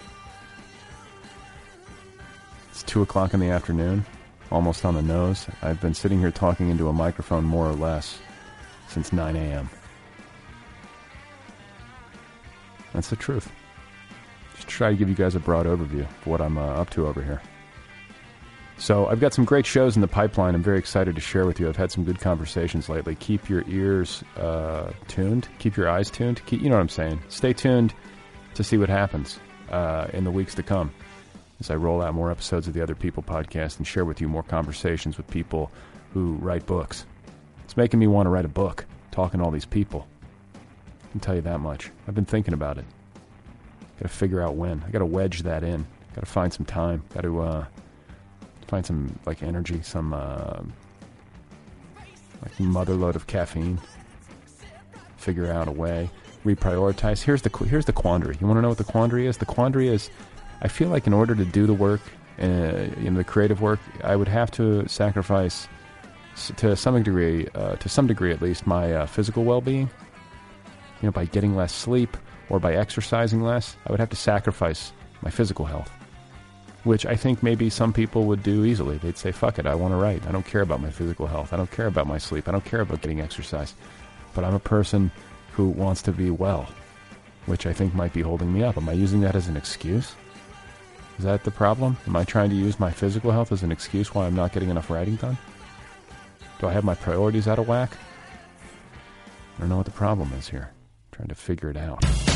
It's two o'clock in the afternoon almost on the nose. I've been sitting here talking into a microphone more or less since 9 a.m. That's the truth. Just try to give you guys a broad overview of what I'm uh, up to over here. So I've got some great shows in the pipeline. I'm very excited to share with you. I've had some good conversations lately. Keep your ears uh, tuned. Keep your eyes tuned. Keep, you know what I'm saying. Stay tuned to see what happens uh, in the weeks to come as I roll out more episodes of the Other People podcast and share with you more conversations with people who write books. It's making me want to write a book, talking to all these people. I can tell you that much. I've been thinking about it. Got to figure out when. I got to wedge that in. Got to find some time. Got to uh, find some like energy, some uh, like motherload of caffeine. Figure out a way. Reprioritize. Here's the here's the quandary. You want to know what the quandary is? The quandary is I feel like in order to do the work, uh, in the creative work, I would have to sacrifice, to some degree, uh, to some degree at least, my uh, physical well-being. You know, by getting less sleep or by exercising less, I would have to sacrifice my physical health, which I think maybe some people would do easily. They'd say, "Fuck it, I want to write. I don't care about my physical health. I don't care about my sleep. I don't care about getting exercise." But I'm a person who wants to be well, which I think might be holding me up. Am I using that as an excuse? Is that the problem? Am I trying to use my physical health as an excuse why I'm not getting enough writing done? Do I have my priorities out of whack? I don't know what the problem is here. I'm trying to figure it out.